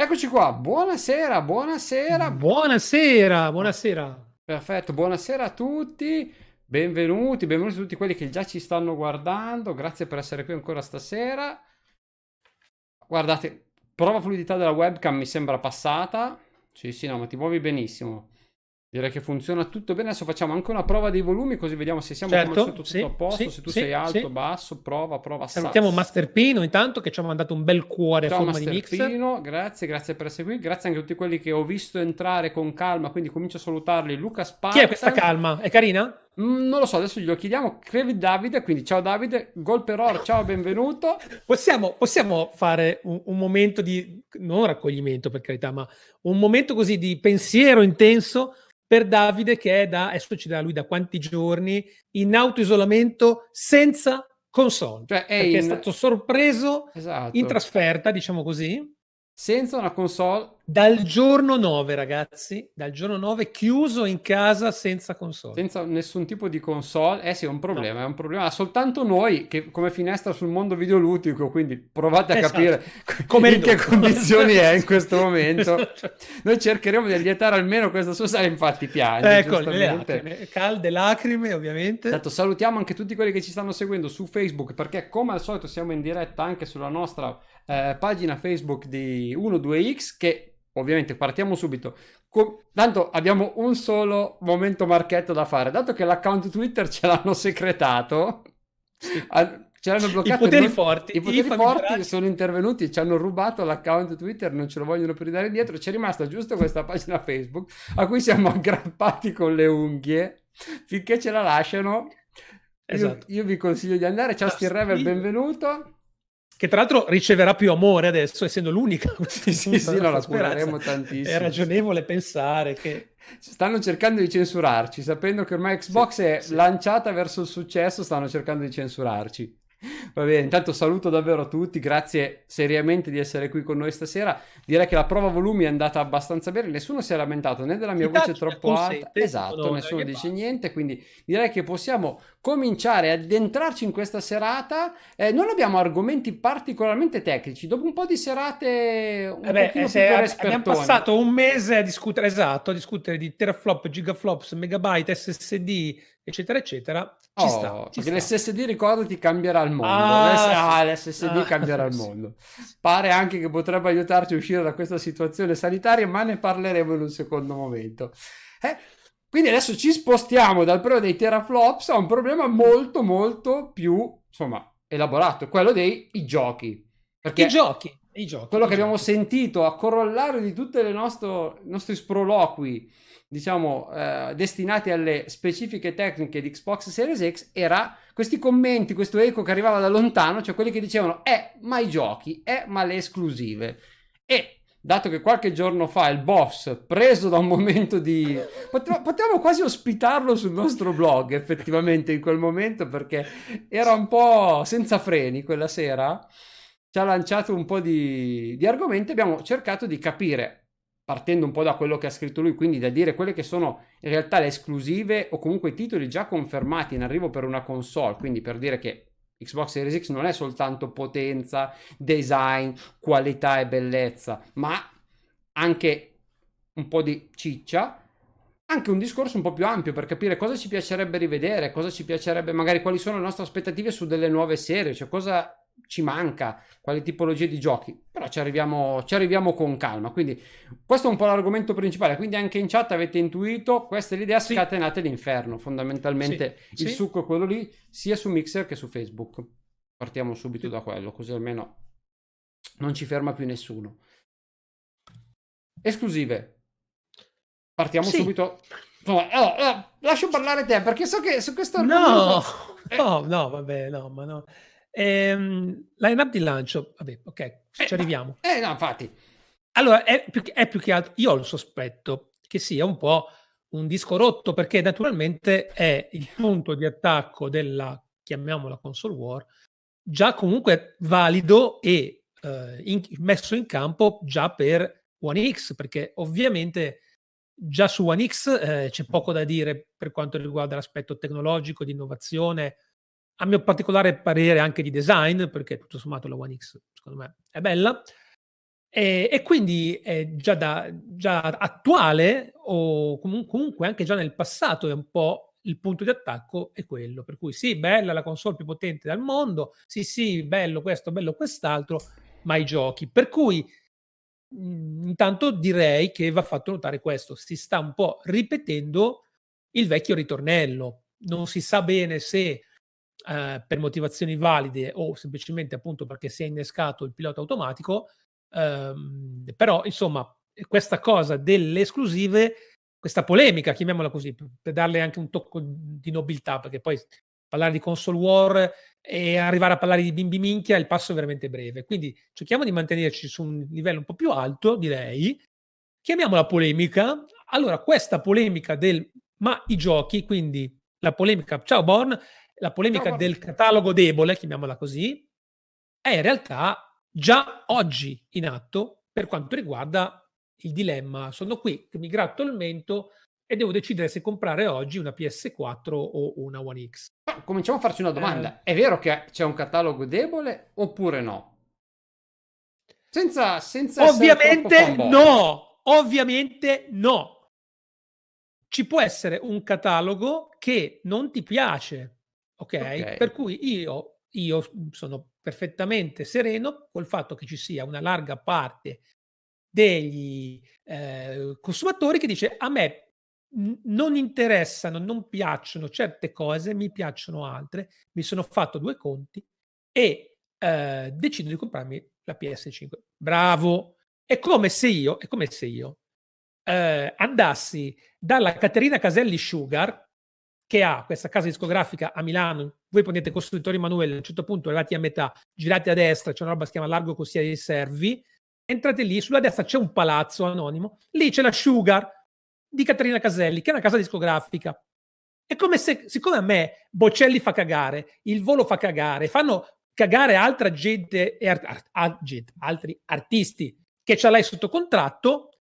Eccoci qua, buonasera, buonasera. Buonasera, buonasera. Perfetto, buonasera a tutti, benvenuti, benvenuti a tutti quelli che già ci stanno guardando, grazie per essere qui ancora stasera. Guardate, prova fluidità della webcam mi sembra passata. Sì, sì, no, ma ti muovi benissimo. Direi che funziona tutto bene. Adesso facciamo anche una prova dei volumi, così vediamo se siamo certo, tutto sì, a posto. Sì, se tu sì, sei alto, basso, prova, prova. Salutiamo sa- Master Pino intanto che ci ha mandato un bel cuore a Ciao forma di mix. Grazie, grazie per essere qui. Grazie anche a tutti quelli che ho visto entrare con calma, quindi comincio a salutarli. Luca Spartan. Chi è questa calma? È carina? Mm, non lo so, adesso glielo chiediamo. Crevi Davide, quindi ciao Davide. Gol per or, ciao, benvenuto. Possiamo, possiamo fare un, un momento di, non raccoglimento per carità, ma un momento così di pensiero intenso per Davide che è da, adesso ci dà lui da quanti giorni, in autoisolamento senza console. Cioè, è perché è in- stato sorpreso Esatto. in trasferta, diciamo così, Senza una console. Dal giorno 9, ragazzi, dal giorno 9 chiuso in casa senza console. Senza nessun tipo di console, eh sì, è un problema, è un problema. Soltanto noi che come finestra sul mondo videoludico, quindi provate a Esatto. capire Come in che condizioni è in questo momento. Noi cercheremo di allietare almeno questa sua sala, infatti piange. ecco, le lacrime, calde lacrime ovviamente. Esatto, salutiamo anche tutti quelli che ci stanno seguendo su Facebook perché come al solito siamo in diretta anche sulla nostra eh, pagina Facebook di 12X che ovviamente partiamo subito. Co- tanto abbiamo un solo momento marchetto da fare, dato che l'account Twitter ce l'hanno secretato, a- ce l'hanno bloccato. I poteri non- forti, I poteri i forti sono intervenuti ci hanno rubato l'account Twitter, non ce lo vogliono più ridare indietro. Ci è rimasta giusto questa pagina Facebook a cui siamo aggrappati con le unghie finché ce la lasciano. Io- Esatto. Io, vi consiglio di andare. Ciao Steve Revel, Fastidio. benvenuto. Che tra l'altro riceverà più amore adesso, essendo l'unica. Sì, sì, sì, no, la cureremo tantissimo. È ragionevole pensare che... Stanno cercando di censurarci, sapendo che ormai Xbox Sì, è sì. lanciata verso il successo, stanno cercando di censurarci. Va bene, intanto saluto davvero tutti, grazie seriamente di essere qui con noi stasera. Direi che la prova volumi è andata abbastanza bene, nessuno si è lamentato né della mia voce troppo alta, esatto, no, nessuno dice palle. niente, quindi direi che possiamo cominciare ad addentrarci in questa serata. Eh, non abbiamo argomenti particolarmente tecnici, dopo un po' di serate un Eh beh, pochino eh, più per espertoni. abbiamo passato un mese a discutere, esatto, a discutere di teraflop, gigaflops, megabyte, SSD, eccetera, eccetera. Ci Oh, sta, ci sta. l'SSD ricordati cambierà il mondo. Ah, L'S- sì. ah, l'SSD Ah, cambierà il mondo. Pare anche che potrebbe aiutarci a uscire da questa situazione sanitaria, ma ne parleremo in un secondo momento. Eh, Quindi adesso ci spostiamo dal problema dei teraflops a un problema molto molto più, insomma, elaborato, quello dei i giochi. Perché I giochi, i giochi. quello i che abbiamo giochi. sentito a corollario di tutti i nostri sproloqui, diciamo, eh, destinati alle specifiche tecniche di Xbox Series X, era questi commenti, questo eco che arrivava da lontano, cioè quelli che dicevano, eh, ma i giochi, eh, ma le esclusive. E dato che qualche giorno fa il boss, preso da un momento di... Potevamo, quasi ospitarlo sul nostro blog, effettivamente, in quel momento, perché era un po' senza freni quella sera ci ha lanciato un po' di, di argomenti, abbiamo cercato di capire, partendo un po' da quello che ha scritto lui, quindi da dire quelle che sono in realtà le esclusive o comunque i titoli già confermati in arrivo per una console, quindi per dire che Xbox Series X non è soltanto potenza, design, qualità e bellezza, ma anche un po' di ciccia, anche un discorso un po' più ampio per capire cosa ci piacerebbe rivedere, cosa ci piacerebbe, magari quali sono le nostre aspettative su delle nuove serie, cioè cosa ci manca, quali tipologie di giochi, però ci arriviamo, ci arriviamo con calma. Quindi questo è un po' l'argomento principale. Quindi anche in chat avete intuito, questa è l'idea Sì. scatenate l'inferno. Fondamentalmente Sì, il sì. succo è quello lì, sia su Mixer che su Facebook. Partiamo subito da quello, così almeno non ci ferma più nessuno. Esclusive. Partiamo subito. Allora, allora, lascio parlare te perché so che su questo No, argomento- Eh. no, no, vabbè, no, ma no. Ehm, line-up di lancio, vabbè, ok, Eh, ci ma- arriviamo. Eh, no, infatti. Allora, è più, che, è più che altro, io ho il sospetto che sia un po' un disco rotto, perché naturalmente è il punto di attacco della, chiamiamola console war, già comunque valido e eh, in, messo in campo già per One X, perché ovviamente già su One X eh, c'è poco da dire per quanto riguarda l'aspetto tecnologico, di innovazione, a mio particolare parere anche di design, perché tutto sommato la One X secondo me è bella. E, e quindi è già, da, già attuale o comunque anche già nel passato è un po' il punto di attacco è quello. Per cui sì, bella la console più potente del mondo, sì, sì, bello questo, bello quest'altro, ma i giochi. Per cui mh, intanto direi che va fatto notare questo, si sta un po' ripetendo il vecchio ritornello. Non si sa bene se eh, per motivazioni valide o semplicemente appunto perché si è innescato il pilota automatico, ehm, però insomma questa cosa delle esclusive questa polemica, chiamiamola così, per darle anche un tocco di nobiltà, perché poi parlare di console war e arrivare a parlare di bimbi minchia il passo è veramente breve. Quindi cerchiamo di mantenerci su un livello un po' più alto, direi. Chiamiamola polemica. Allora, questa polemica del ma i giochi, quindi la polemica, ciao Born, la polemica ciao, del catalogo debole, chiamiamola così, è in realtà già oggi in atto per quanto riguarda il dilemma. Sono qui che mi gratto il mento e devo decidere se comprare oggi una PS4 o una One X. cominciamo a farci una domanda. Eh. È vero che c'è un catalogo debole oppure no? Senza, senza Ovviamente no, ovviamente no. Ci può essere un catalogo che non ti piace, ok? okay. Per cui io, io sono perfettamente sereno col fatto che ci sia una larga parte degli eh, consumatori che dice a me non interessano, non piacciono certe cose, mi piacciono altre, mi sono fatto due conti e eh, decido di comprarmi la PS5. Bravo! È come se io, è come se io eh, andassi dalla Caterina Caselli Sugar, che ha questa casa discografica a Milano, voi prendete costruttori Emanuele, a un certo punto arrivati a metà, girate a destra, c'è una roba che si chiama Largo Cossia dei Servi, entrate lì, sulla destra c'è un palazzo anonimo, lì c'è la Sugar di Caterina Caselli, che è una casa discografica. È come se, siccome a me Bocelli fa cagare, il volo fa cagare, fanno cagare altra gente, art, art, gente altri artisti che ce l'hai sotto contratto,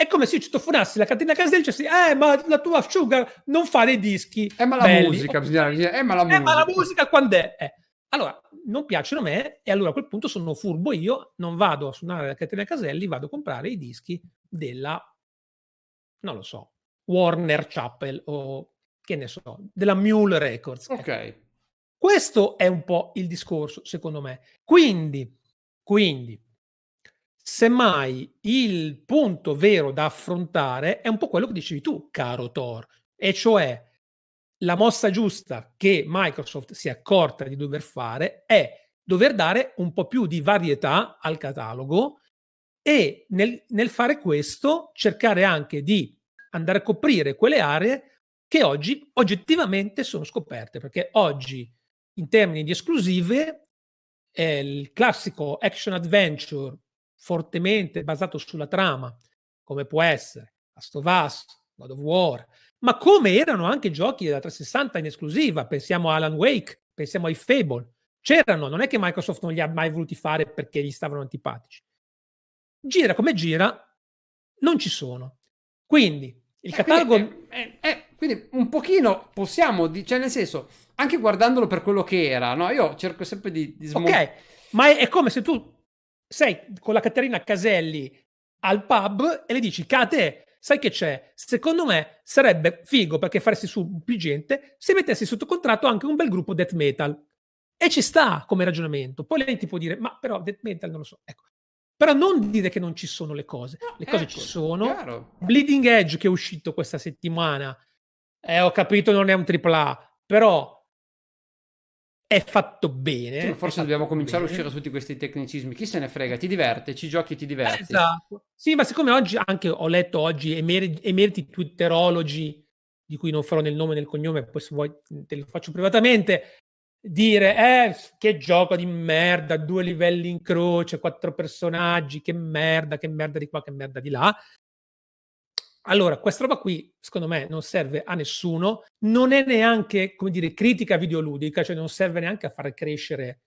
è come se io citofonassi la Caterina Caselli e dicessi, eh, ma la tua Sugar non fa dei dischi. Eh, ma la belli. musica, bisogna dire, eh, ma la musica. Eh, ma la musica quando è? Eh. Allora, non piacciono a me e allora a quel punto sono furbo io, non vado a suonare la catena Caselli, vado a comprare i dischi della, non lo so, Warner Chapel o che ne so, della Mule Records. Ok. Questo è un po' il discorso, secondo me. Quindi, quindi, semmai il punto vero da affrontare è un po' quello che dicevi tu, caro Thor, e cioè la mossa giusta che Microsoft si è accorta di dover fare è dover dare un po' più di varietà al catalogo e nel, nel fare questo cercare anche di andare a coprire quelle aree che oggi oggettivamente sono scoperte, perché oggi in termini di esclusive il classico action adventure fortemente basato sulla trama, come può essere Last of Us, God of War, ma come erano anche giochi da 360 in esclusiva, pensiamo a Alan Wake, pensiamo ai Fable, c'erano, non è che Microsoft non li ha mai voluti fare perché gli stavano antipatici. Gira come gira, non ci sono. Quindi il eh, catalogo... Quindi, eh, eh, quindi un pochino possiamo, cioè nel senso, anche guardandolo per quello che era, no? Io cerco sempre di, di smontare. Ok, ma è, è, come se tu sei con la Caterina Caselli al pub e le dici, Cate, sai che c'è? Secondo me sarebbe figo perché faresti su più gente se mettessi sotto contratto anche un bel gruppo death metal. E ci sta come ragionamento. Poi lei ti può dire, ma però death metal non lo so. Ecco. Però non dire che non ci sono le cose. Le cose ecco, ci sono. Chiaro. Bleeding Edge che è uscito questa settimana, eh, ho capito non è un AAA, però è fatto bene. Sì, forse dobbiamo cominciare bene. a uscire da tutti questi tecnicismi. Chi se ne frega? Ti diverte, ci giochi ti diverti. Esatto. Sì, ma siccome oggi anche ho letto oggi emer- emeriti twitterologi di cui non farò nel nome e nel cognome, poi se vuoi te lo faccio privatamente, dire eh che gioco di merda, due livelli in croce, quattro personaggi, che merda, che merda di qua, che merda di là. Allora, questa roba qui, secondo me, non serve a nessuno, non è neanche, come dire, critica videoludica, cioè non serve neanche a far crescere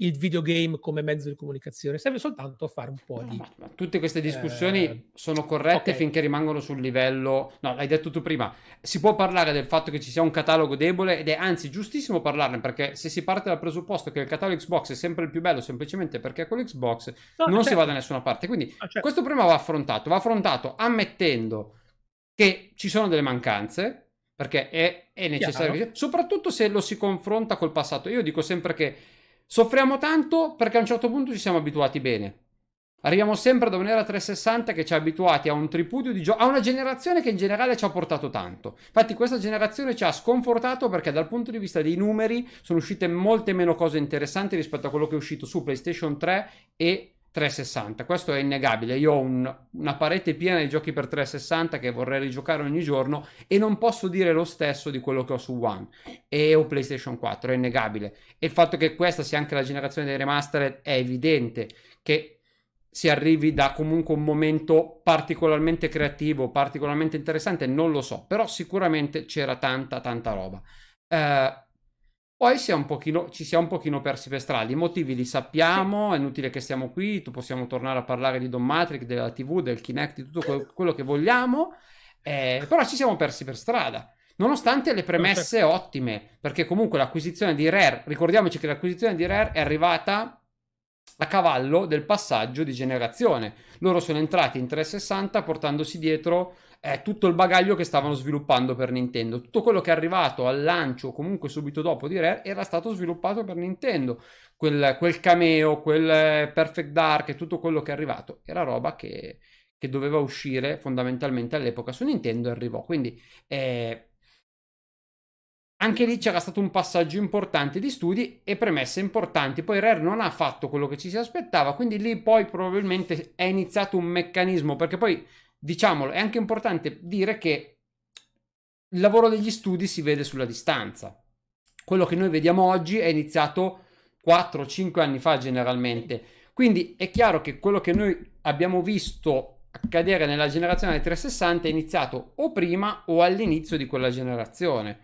il videogame come mezzo di comunicazione, serve soltanto a fare un po' di... Ma, ma tutte queste discussioni eh, sono corrette okay. finché rimangono sul livello... No, l'hai detto tu prima, si può parlare del fatto che ci sia un catalogo debole ed è anzi giustissimo parlarne perché se si parte dal presupposto che il catalogo Xbox è sempre il più bello semplicemente perché è quello Xbox, no, non certo. si va da nessuna parte. Quindi ah, certo. questo problema va affrontato, va affrontato ammettendo che ci sono delle mancanze, perché è, è necessario, soprattutto se lo si confronta col passato. Io dico sempre che Soffriamo tanto perché a un certo punto ci siamo abituati bene. Arriviamo sempre da un'era 360 che ci ha abituati a un tripudio di giochi, a una generazione che in generale ci ha portato tanto. Infatti questa generazione ci ha sconfortato perché dal punto di vista dei numeri sono uscite molte meno cose interessanti rispetto a quello che è uscito su PlayStation 3 e 360. Questo è innegabile. Io ho un, una parete piena di giochi per 360 che vorrei rigiocare ogni giorno e non posso dire lo stesso di quello che ho su One e o PlayStation 4, è innegabile. E il fatto che questa sia anche la generazione dei remastered è evidente che si arrivi da comunque un momento particolarmente creativo, particolarmente interessante, non lo so, però sicuramente c'era tanta tanta roba. Eh, poi si pochino, ci siamo un pochino persi per strada. I motivi li sappiamo, è inutile che stiamo qui, possiamo tornare a parlare di Don Matrix, della TV, del Kinect, di tutto quello, quello che vogliamo, eh, però ci siamo persi per strada. Nonostante le premesse ottime, perché comunque l'acquisizione di Rare, ricordiamoci che l'acquisizione di Rare è arrivata a cavallo del passaggio di generazione. Loro sono entrati in 360 portandosi dietro eh, tutto il bagaglio che stavano sviluppando per Nintendo. Tutto quello che è arrivato al lancio, comunque subito dopo di Rare, era stato sviluppato per Nintendo. Quel, quel cameo, quel Perfect Dark e tutto quello che è arrivato era roba che, che doveva uscire fondamentalmente all'epoca su Nintendo arrivò. Quindi eh, anche lì c'era stato un passaggio importante di studi e premesse importanti. Poi Rare non ha fatto quello che ci si aspettava, quindi lì poi probabilmente è iniziato un meccanismo, perché poi diciamolo, è anche importante dire che il lavoro degli studi si vede sulla distanza. Quello che noi vediamo oggi è iniziato 4-5 anni fa generalmente. Quindi è chiaro che quello che noi abbiamo visto accadere nella generazione del 360 è iniziato o prima o all'inizio di quella generazione.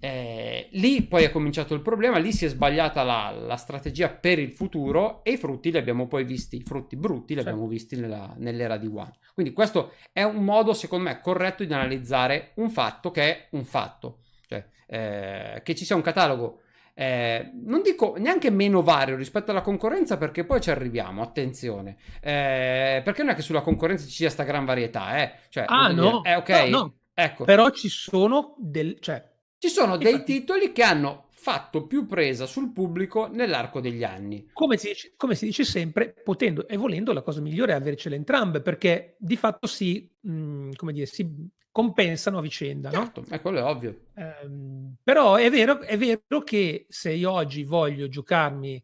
Eh, lì poi è cominciato il problema, lì si è sbagliata la, la, strategia per il futuro e i frutti li abbiamo poi visti, i frutti brutti li certo. abbiamo visti nella, nell'era di One. Quindi questo è un modo, secondo me, corretto di analizzare un fatto che è un fatto, cioè eh, che ci sia un catalogo. Eh, non dico neanche meno vario rispetto alla concorrenza perché poi ci arriviamo, attenzione, eh, perché non è che sulla concorrenza ci sia sta gran varietà, eh? Cioè, ah no, dire, eh, ok, no, no. Ecco. però ci sono del, cioè, ci sono dei Infatti, titoli che hanno fatto più presa sul pubblico nell'arco degli anni. Come si, dice, come si dice sempre, potendo e volendo, la cosa migliore è avercele entrambe, perché di fatto si, mh, mm, come dire, si compensano a vicenda. Certo, no? è quello è ovvio. Eh, però è vero, è vero che se io oggi voglio giocarmi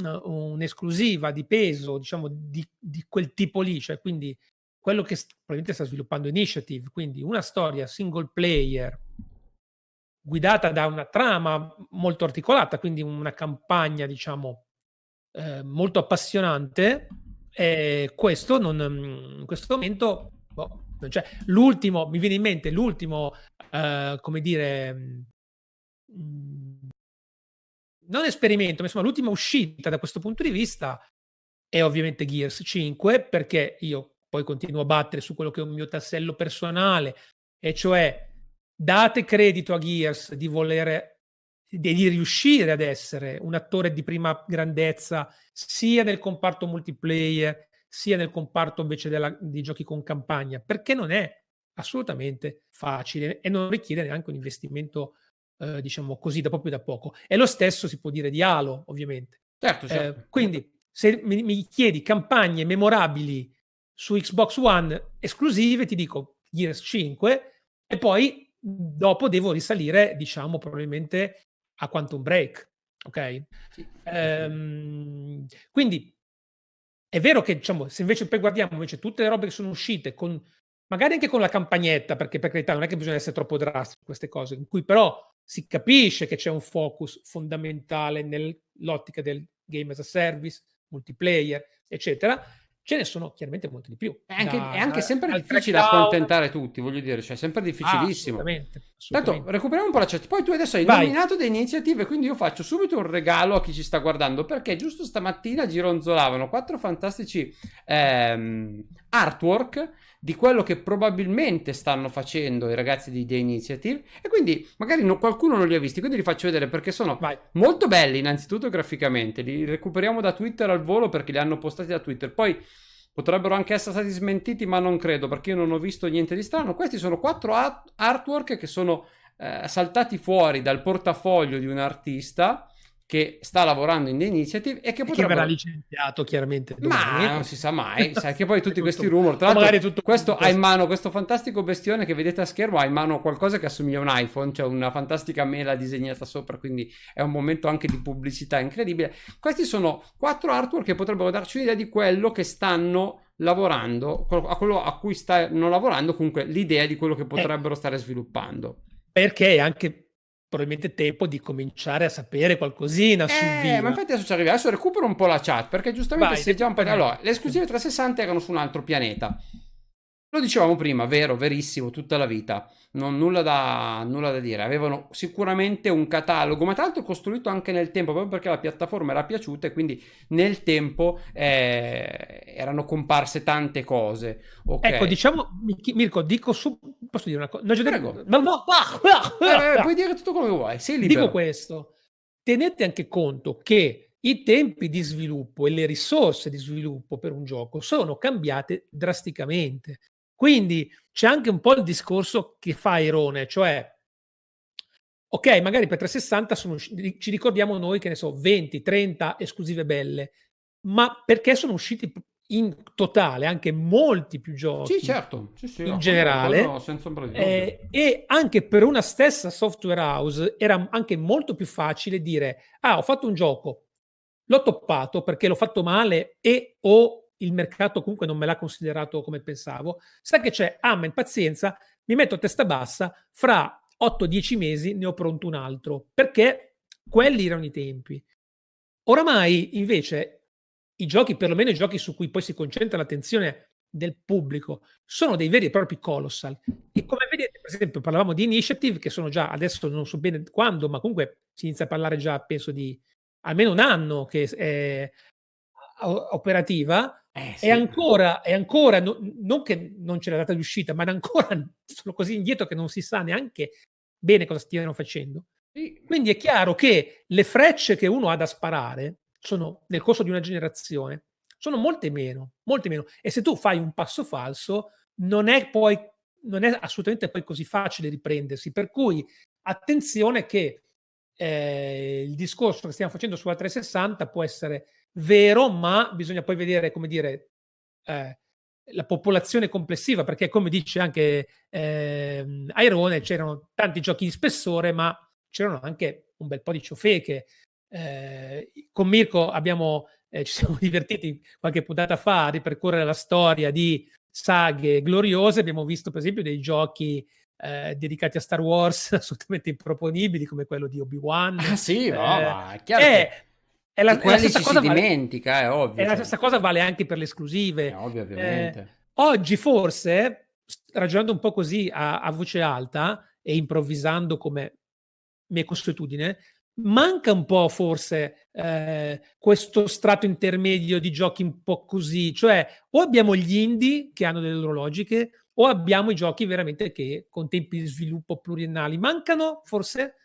uh, un'esclusiva di peso, diciamo, di, di, quel tipo lì, cioè quindi quello che probabilmente sta sviluppando Initiative, quindi una storia single player guidata da una trama molto articolata, quindi una campagna, diciamo, eh, molto appassionante. E questo non, in questo momento, boh, cioè, l'ultimo, mi viene in mente l'ultimo, eh, come dire, mm, non esperimento, ma insomma l'ultima uscita da questo punto di vista è ovviamente Gears 5, perché io poi continuo a battere su quello che è un mio tassello personale, e cioè date credito a Gears di volere di riuscire ad essere un attore di prima grandezza sia nel comparto multiplayer sia nel comparto invece della, di giochi con campagna. Perché non è assolutamente facile e non richiede neanche un investimento eh, diciamo così da proprio da poco. E lo stesso si può dire di Halo ovviamente. Certo, certo. Eh, quindi se mi, mi chiedi campagne memorabili su Xbox One esclusive ti dico Gears 5 e poi dopo devo risalire, diciamo, probabilmente a Quantum Break. Ok? Sì. Ehm, quindi è vero che, diciamo, se invece poi guardiamo invece tutte le robe che sono uscite con magari anche con la campagnetta, perché per carità non è che bisogna essere troppo drastici queste cose, in cui però si capisce che c'è un focus fondamentale nell'ottica del game as a service, multiplayer, eccetera. Ce ne sono chiaramente molti di più. È anche, da, è anche sempre difficile accontentare tutti, voglio dire, cioè è sempre difficilissimo. Ah, assolutamente, assolutamente. Tanto recuperiamo un po' la chat. Poi tu adesso hai Vai. nominato delle iniziative, quindi io faccio subito un regalo a chi ci sta guardando, perché giusto stamattina gironzolavano quattro fantastici ehm, artwork di quello che probabilmente stanno facendo i ragazzi di The Initiative e quindi magari no, qualcuno non li ha visti, quindi li faccio vedere perché sono Vai. molto belli innanzitutto graficamente, li recuperiamo da Twitter al volo perché li hanno postati da Twitter, poi potrebbero anche essere stati smentiti ma non credo perché io non ho visto niente di strano, questi sono quattro art- artwork che sono eh, saltati fuori dal portafoglio di un artista che sta lavorando in The Initiative e che potrebbe... Che verrà licenziato chiaramente domani. Ma non si sa mai, sai che poi tutti questi rumor... Tra l'altro tutto questo ha in mano, questo fantastico bestione che vedete a schermo ha in mano qualcosa che assomiglia a un iPhone, cioè una fantastica mela disegnata sopra, quindi è un momento anche di pubblicità incredibile. Questi sono quattro artwork che potrebbero darci un'idea di quello che stanno lavorando, a quello a cui stanno lavorando, comunque l'idea di quello che eh. potrebbero eh, stare sviluppando. Perché anche probabilmente tempo di cominciare a sapere qualcosina eh, su Viva. Ma infatti adesso ci arriva. Adesso recupero un po' la chat perché giustamente Vai, si è già un po'. Allora, le esclusive 360 erano su un altro pianeta. Lo dicevamo prima, vero, verissimo, tutta la vita, non, nulla, da, nulla da dire. Avevano sicuramente un catalogo, ma tra l'altro costruito anche nel tempo, proprio perché la piattaforma era piaciuta e quindi nel tempo eh, erano comparse tante cose. Okay. Ecco, diciamo, Mirko, dico su... Posso dire una cosa? No, Prego. No, no. Eh, puoi dire tutto come vuoi, sei libero. Dico questo, tenete anche conto che i tempi di sviluppo e le risorse di sviluppo per un gioco sono cambiate drasticamente. Quindi c'è anche un po' il discorso che fa Irone, cioè ok, magari per 360 sono, ci ricordiamo noi che ne so, 20, 30 esclusive belle, ma perché sono usciti in totale anche molti più giochi. Sì, certo, sì, sì, in generale. eh, e anche per una stessa software house era anche molto più facile dire, ah, ho fatto un gioco, l'ho toppato perché l'ho fatto male e o il mercato comunque non me l'ha considerato come pensavo, sa che c'è, amen, pazienza, mi metto a testa bassa, fra 8-10 mesi ne ho pronto un altro, perché quelli erano i tempi. Oramai invece i giochi, perlomeno i giochi su cui poi si concentra l'attenzione del pubblico, sono dei veri e propri colossal. E come vedete, per esempio, parlavamo di Initiative, che sono già, adesso non so bene quando, ma comunque si inizia a parlare già, penso, di almeno un anno che è operativa, eh, sì. E ancora, e ancora no, non che non c'è la data di uscita, ma ancora sono così indietro che non si sa neanche bene cosa stiano facendo. Sì. Quindi è chiaro che le frecce che uno ha da sparare sono nel corso di una generazione sono molte meno, molte meno. E se tu fai un passo falso, non è poi non è assolutamente poi così facile riprendersi. Per cui attenzione che eh, il discorso che stiamo facendo sulla 360 può essere vero, ma bisogna poi vedere, come dire, eh, la popolazione complessiva, perché come dice anche eh, Airone, c'erano tanti giochi di spessore, ma c'erano anche un bel po' di ciofeche. Eh, con Mirko abbiamo, eh, ci siamo divertiti qualche puntata fa a ripercorrere la storia di saghe gloriose. Abbiamo visto, per esempio, dei giochi eh, dedicati a Star Wars assolutamente improponibili, come quello di Obi-Wan. Ah, sì, no, eh, ma è chiaro. Che è la, è la stessa cosa si vale, dimentica, è ovvio. E la cioè. stessa cosa vale anche per le esclusive. È ovvio, ovviamente. Eh, oggi forse, ragionando un po' così a, a voce alta e improvvisando come mia consuetudine, manca un po' forse eh, questo strato intermedio di giochi un po' così, cioè o abbiamo gli indie che hanno delle loro logiche o abbiamo i giochi veramente che con tempi di sviluppo pluriennali mancano forse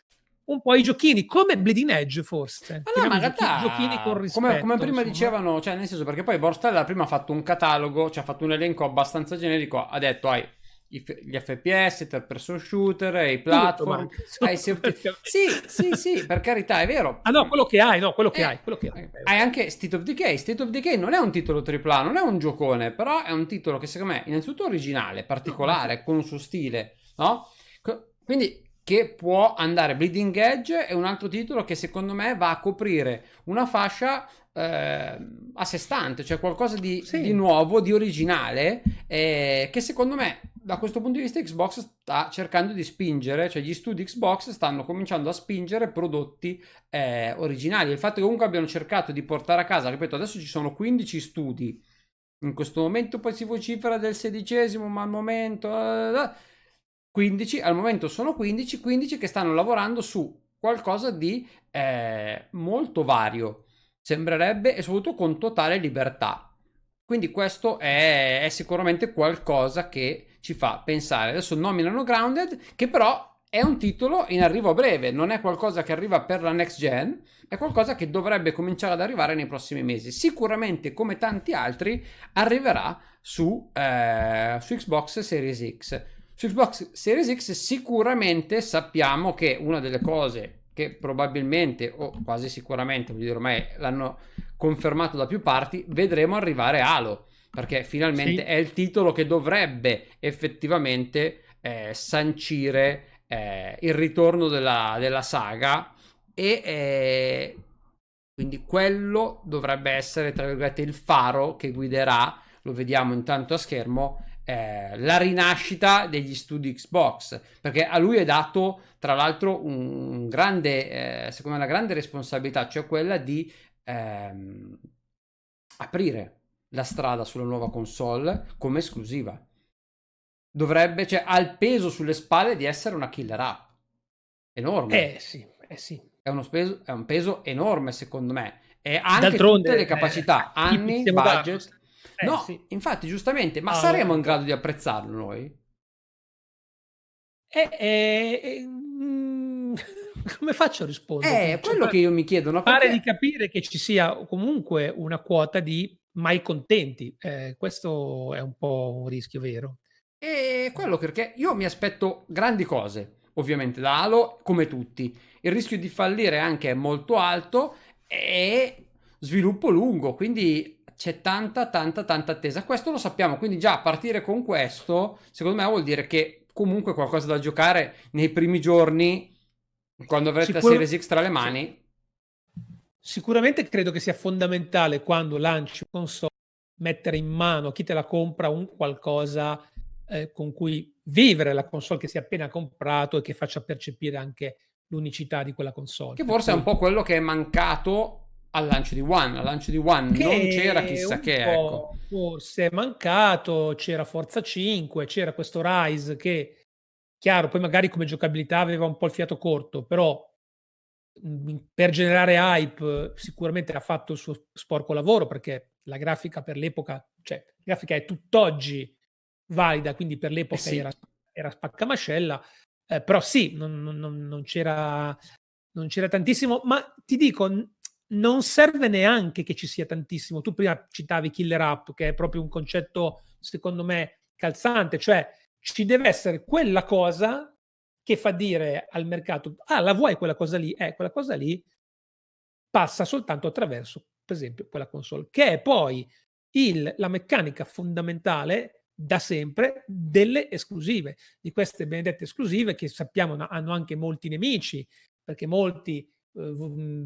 un po' i giochini, come Bleeding Edge forse. Ma no, ma in realtà, giochini con rispetto, come, come prima insomma. dicevano, cioè nel senso perché poi Borstella prima ha fatto un catalogo, cioè ha fatto un elenco abbastanza generico, ha detto hai gli FPS, third person shooter, i platform, hai safety... sì, sì, sì, per carità, è vero. Ah no, quello che hai, no, quello che eh, hai, quello che hai. Hai anche State of Decay, State of Decay non è un titolo AAA, non è un giocone, però è un titolo che secondo me innanzitutto originale, particolare, con un suo stile, no? Quindi che può andare. Bleeding Edge è un altro titolo che secondo me va a coprire una fascia eh, a sé stante, cioè qualcosa di, sì. di nuovo, di originale, eh, che secondo me da questo punto di vista Xbox sta cercando di spingere, cioè gli studi Xbox stanno cominciando a spingere prodotti eh, originali. Il fatto che comunque abbiano cercato di portare a casa, ripeto, adesso ci sono 15 studi In questo momento poi si vocifera del sedicesimo, ma al momento... 15, eh, al momento sono 15, 15 che stanno lavorando su qualcosa di eh, molto vario, sembrerebbe, e soprattutto con totale libertà. Quindi questo è, è sicuramente qualcosa che ci fa pensare. Adesso nominano Grounded, che però è un titolo in arrivo a breve, non è qualcosa che arriva per la next gen, è qualcosa che dovrebbe cominciare ad arrivare nei prossimi mesi. Sicuramente, come tanti altri, arriverà su, eh, su Xbox Series X. Su Xbox Series X sicuramente sappiamo che una delle cose che probabilmente o quasi sicuramente, voglio dire ormai l'hanno confermato da più parti, vedremo arrivare Halo, perché finalmente sì. è il titolo che dovrebbe effettivamente eh, sancire eh, il ritorno della, della saga e eh, quindi quello dovrebbe essere tra virgolette il faro che guiderà, lo vediamo intanto a schermo, eh, la rinascita degli studi Xbox perché a lui è dato tra l'altro un grande eh, secondo me una grande responsabilità cioè quella di ehm, aprire la strada sulla nuova console come esclusiva dovrebbe, cioè, ha il peso sulle spalle di essere una killer app. Enorme. Eh sì, eh sì. È, uno speso, è un peso enorme, secondo me. E anche tutte le capacità, eh, anni, budget. Eh, no, sì. infatti, giustamente, ma ah, saremo in grado di apprezzarlo noi? Eh, eh, eh mm, come faccio a rispondere? È quello cioè, che io mi chiedo. No? Pare di capire che ci sia comunque una quota di mai contenti. Eh, questo è un po' un rischio vero. E quello perché io mi aspetto grandi cose, ovviamente da Halo, come tutti. Il rischio di fallire anche è molto alto e sviluppo lungo, quindi c'è tanta, tanta, tanta attesa. Questo lo sappiamo, quindi già partire con questo, secondo me vuol dire che comunque qualcosa da giocare nei primi giorni, quando avrete Sicur- la Series X tra le mani. Sicuramente credo che sia fondamentale quando lanci un console mettere in mano chi te la compra un qualcosa eh, con cui vivere la console che si è appena comprato e che faccia percepire anche l'unicità di quella console. Che forse è un po' quello che è mancato al lancio di One. Al lancio di One che non c'era chissà che. Ecco. Forse è mancato, c'era Forza 5, c'era questo Rise che, chiaro, poi magari come giocabilità aveva un po' il fiato corto, però mm, per generare hype sicuramente ha fatto il suo sporco lavoro perché la grafica per l'epoca, cioè la grafica è tutt'oggi valida, quindi per l'epoca eh sì. era, era spaccamascella, eh, però sì, non, non, non, c'era, non c'era tantissimo, ma ti dico, non serve neanche che ci sia tantissimo. Tu prima citavi Killer App, che è proprio un concetto, secondo me, calzante, cioè ci deve essere quella cosa che fa dire al mercato, ah, la vuoi quella cosa lì? Eh, quella cosa lì passa soltanto attraverso, per esempio, quella console, che è poi il, la meccanica fondamentale da sempre delle esclusive, di queste benedette esclusive che sappiamo hanno anche molti nemici, perché molti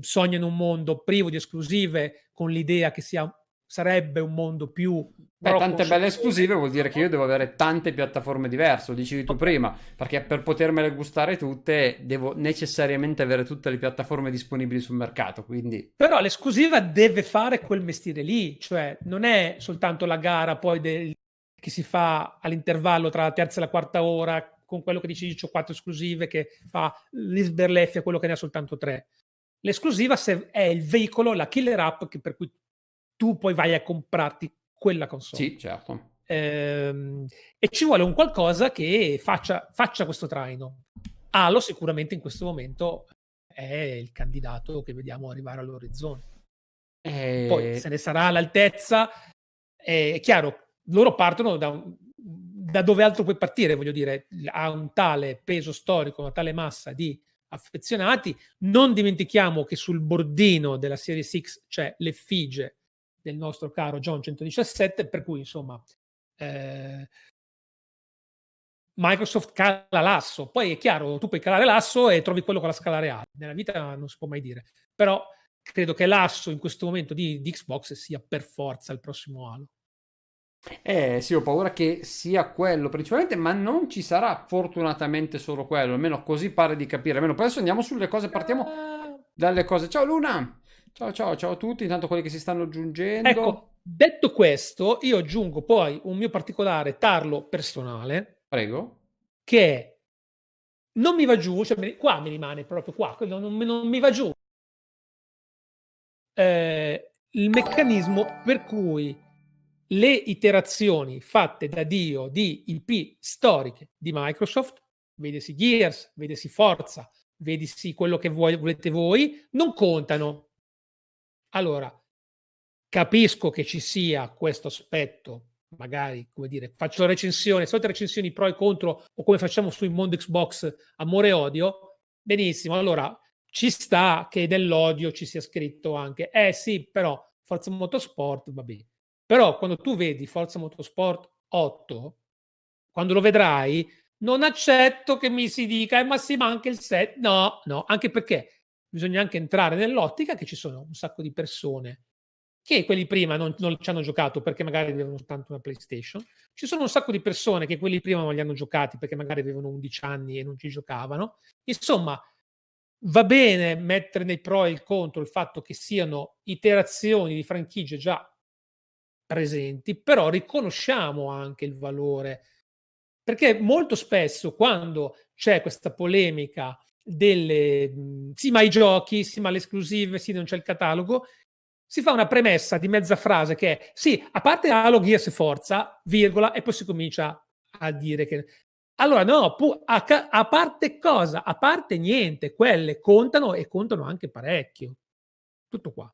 sognano un mondo privo di esclusive con l'idea che sia, sarebbe un mondo più... Beh, tante belle esclusive vuol dire che io devo avere tante piattaforme diverse, lo dicevi tu prima, perché per potermele gustare tutte devo necessariamente avere tutte le piattaforme disponibili sul mercato, quindi... Però l'esclusiva deve fare quel mestiere lì, cioè non è soltanto la gara poi del che si fa all'intervallo tra la terza e la quarta ora, con quello che dice ho quattro esclusive, che fa l'isberleffia, quello che ne ha soltanto tre. L'esclusiva è il veicolo, la killer app che per cui tu poi vai a comprarti quella console. Sì, certo. Ehm, e ci vuole un qualcosa che faccia, faccia questo traino. Halo sicuramente in questo momento è il candidato che vediamo arrivare all'orizzonte. E... Poi eh, se ne sarà all'altezza, è chiaro, loro partono da, da dove altro puoi partire, voglio dire, ha un tale peso storico, una tale massa di affezionati. Non dimentichiamo che sul bordino della Serie 6 c'è l'effigie del nostro caro John 117, per cui insomma eh, Microsoft cala l'asso. Poi è chiaro, tu puoi calare l'asso e trovi quello con la scala reale. Nella vita non si può mai dire. Però credo che l'asso in questo momento di, di Xbox sia per forza il prossimo Halo. Eh sì, ho paura che sia quello principalmente, ma non ci sarà fortunatamente solo quello, almeno così pare di capire. Almeno adesso andiamo sulle cose, partiamo dalle cose. Ciao Luna! Ciao ciao ciao a tutti, intanto quelli che si stanno aggiungendo. Ecco, Detto questo, io aggiungo poi un mio particolare tarlo personale. Prego. Che non mi va giù, cioè qua mi rimane proprio qua, non, non, non mi va giù. Eh, il meccanismo per cui le iterazioni fatte da Dio di IP storiche di Microsoft, vedesi Gears, vedesi Forza, vedesi quello che vuoi, volete voi, non contano. Allora, capisco che ci sia questo aspetto magari, come dire, faccio la recensione, solite recensioni pro e contro, o come facciamo su mondo Xbox, amore e odio, benissimo, allora ci sta che nell'odio ci sia scritto anche, eh sì, però Forza Motorsport, vabbè. Però quando tu vedi Forza Motorsport 8, quando lo vedrai, non accetto che mi si dica, eh, ma si manca il set. No, no, anche perché bisogna anche entrare nell'ottica che ci sono un sacco di persone che quelli prima non, non, ci hanno giocato perché magari avevano soltanto una PlayStation. Ci sono un sacco di persone che quelli prima non li hanno giocati perché magari avevano 11 anni e non ci giocavano. Insomma, va bene mettere nei pro e il contro il fatto che siano iterazioni di franchigie già presenti, però riconosciamo anche il valore. Perché molto spesso quando c'è questa polemica delle sì, ma i giochi, sì, ma le esclusive, sì, non c'è il catalogo, si fa una premessa di mezza frase che è sì, a parte Halo, Gears Forza, virgola, e poi si comincia a dire che... Allora no, pu- a, ca- a parte cosa? A parte niente, quelle contano e contano anche parecchio. Tutto qua.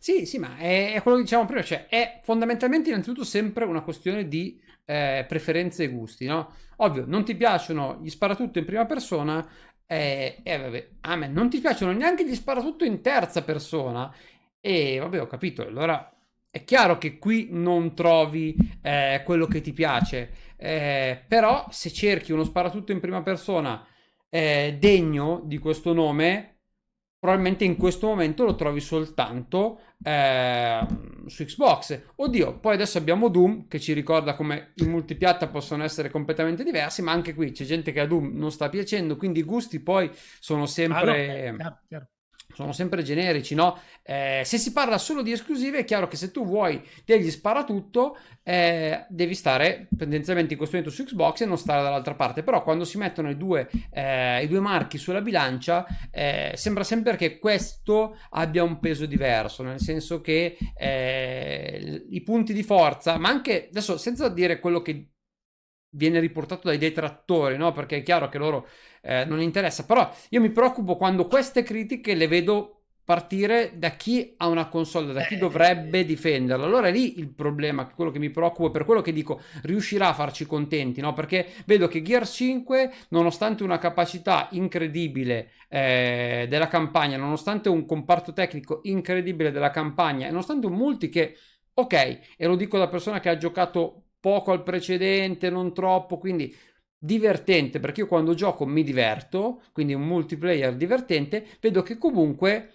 Sì, sì, ma è, è, quello che diciamo prima, cioè è fondamentalmente innanzitutto sempre una questione di eh, preferenze e gusti, no? Ovvio, non ti piacciono gli sparatutto in prima persona, eh, eh, vabbè, a me non ti piacciono neanche gli sparatutto in terza persona, e vabbè, ho capito. Allora è chiaro che qui non trovi eh, quello che ti piace, eh, però se cerchi uno sparatutto in prima persona eh, degno di questo nome, probabilmente in questo momento lo trovi soltanto eh, su Xbox. Oddio, poi adesso abbiamo Doom che ci ricorda come i multipiatta possono essere completamente diversi, ma anche qui c'è gente che a Doom non sta piacendo, quindi i gusti poi sono sempre... Ah, no, chiaro, chiaro sono sempre generici, no? Eh, se si parla solo di esclusive, è chiaro che se tu vuoi degli sparatutto, eh, devi stare tendenzialmente in questo momento su Xbox e non stare dall'altra parte. Però quando si mettono i due, eh, i due marchi sulla bilancia, eh, sembra sempre che questo abbia un peso diverso, nel senso che eh, i punti di forza, ma anche adesso senza dire quello che viene riportato dai detrattori, no? Perché è chiaro che loro eh, non interessa. Però io mi preoccupo quando queste critiche le vedo partire da chi ha una console, da chi eh, dovrebbe difenderla. Allora è lì il problema, quello che mi preoccupa, per quello che dico, riuscirà a farci contenti, no? Perché vedo che Gear 5, nonostante una capacità incredibile eh, della campagna, nonostante un comparto tecnico incredibile della campagna, nonostante un multi che, ok, e lo dico da persona che ha giocato poco al precedente, non troppo, quindi divertente perché io quando gioco mi diverto, quindi un multiplayer divertente, vedo che comunque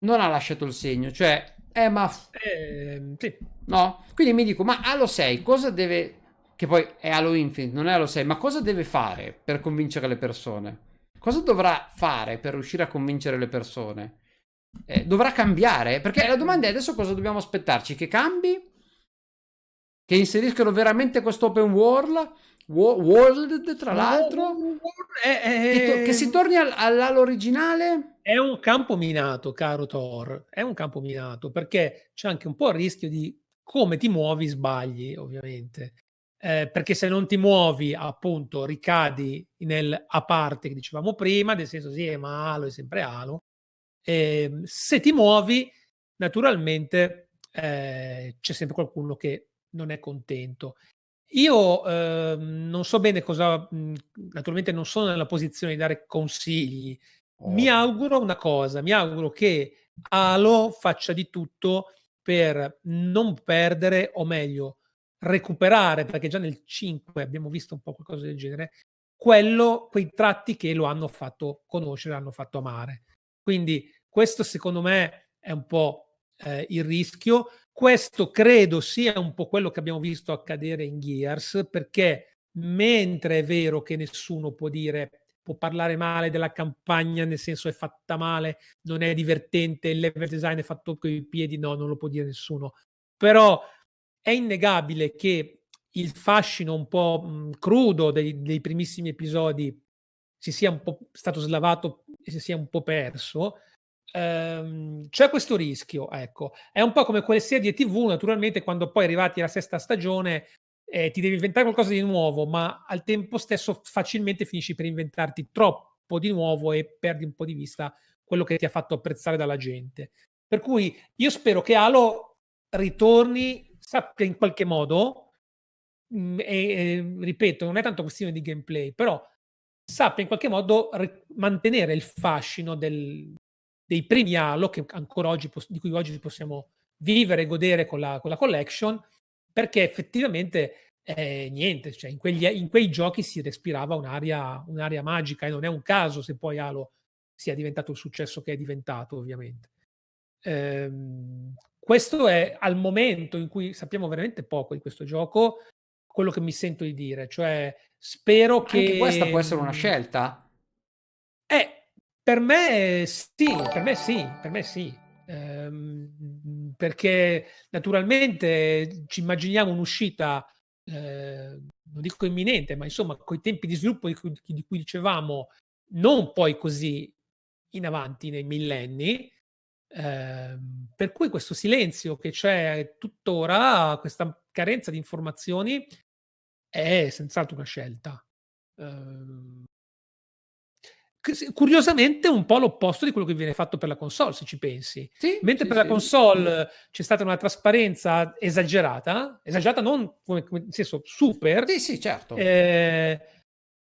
non ha lasciato il segno, cioè, eh ma... Eh, sì. No? Quindi mi dico, ma Halo 6 cosa deve... che poi è Halo Infinite, non è Halo 6, ma cosa deve fare per convincere le persone? Cosa dovrà fare per riuscire a convincere le persone? Eh, dovrà cambiare? Perché la domanda è adesso cosa dobbiamo aspettarci? Che cambi? Che inseriscano veramente questo open world? World, tra l'altro, è, è, che si torni all'originale. È un campo minato, caro Thor. È un campo minato perché c'è anche un po' il rischio di come ti muovi, sbagli, ovviamente. Eh, perché se non ti muovi, appunto, ricadi nel a parte che dicevamo prima, nel senso sì, ma Halo è sempre Halo. Eh, se ti muovi, naturalmente eh, c'è sempre qualcuno che non è contento. Io eh, non so bene cosa, mhmm, naturalmente non sono nella posizione di dare consigli. Mi auguro una cosa, mi auguro che Halo faccia di tutto per non perdere, o meglio, recuperare, perché già nel 5 abbiamo visto un po' qualcosa del genere, quello, quei tratti che lo hanno fatto conoscere, l'hanno fatto amare. Quindi questo secondo me è un po' eh, il rischio. Questo credo sia un po' quello che abbiamo visto accadere in Gears, perché mentre è vero che nessuno può dire può parlare male della campagna, nel senso è fatta male, non è divertente, il level design è fatto con i piedi, no, non lo può dire nessuno. però è innegabile che il fascino un po' mh, crudo dei, dei, primissimi episodi si sia un po' stato slavato e si sia un po' perso. Ehm, c'è questo rischio, ecco. È un po' come quelle serie TV, naturalmente, quando poi arrivati alla sesta stagione eh, ti devi inventare qualcosa di nuovo, ma al tempo stesso facilmente finisci per inventarti troppo di nuovo e perdi un po' di vista quello che ti ha fatto apprezzare dalla gente. Per cui io spero che Halo ritorni, sappia in qualche modo, mh, mm, e, e, ripeto, non è tanto questione di gameplay, però sappia in qualche modo mantenere il fascino del, dei primi Halo che ancora oggi, di cui oggi possiamo vivere e godere con la, con la collection perché effettivamente eh, niente, cioè in, quegli, in, quei giochi si respirava un'aria, un'aria magica e non è un caso se poi Halo sia diventato il successo che è diventato, ovviamente. Ehm, questo è al momento in cui sappiamo veramente poco di questo gioco, quello che mi sento di dire, cioè spero che... Anche questa può essere una scelta? Per me sì, per me sì, per me sì. Ehm, perché naturalmente ci immaginiamo un'uscita, eh, non dico imminente, ma insomma con i tempi di sviluppo di cui, di cui dicevamo, non poi così in avanti nei millenni. Eh, per cui questo silenzio che c'è tuttora, questa carenza di informazioni, è senz'altro una scelta. Eh, curiosamente un po' l'opposto di quello che viene fatto per la console, se ci pensi. Sì, Mentre sì, per sì. la console c'è stata una trasparenza esagerata, esagerata non come, come nel senso super. Sì, sì, certo. Eh,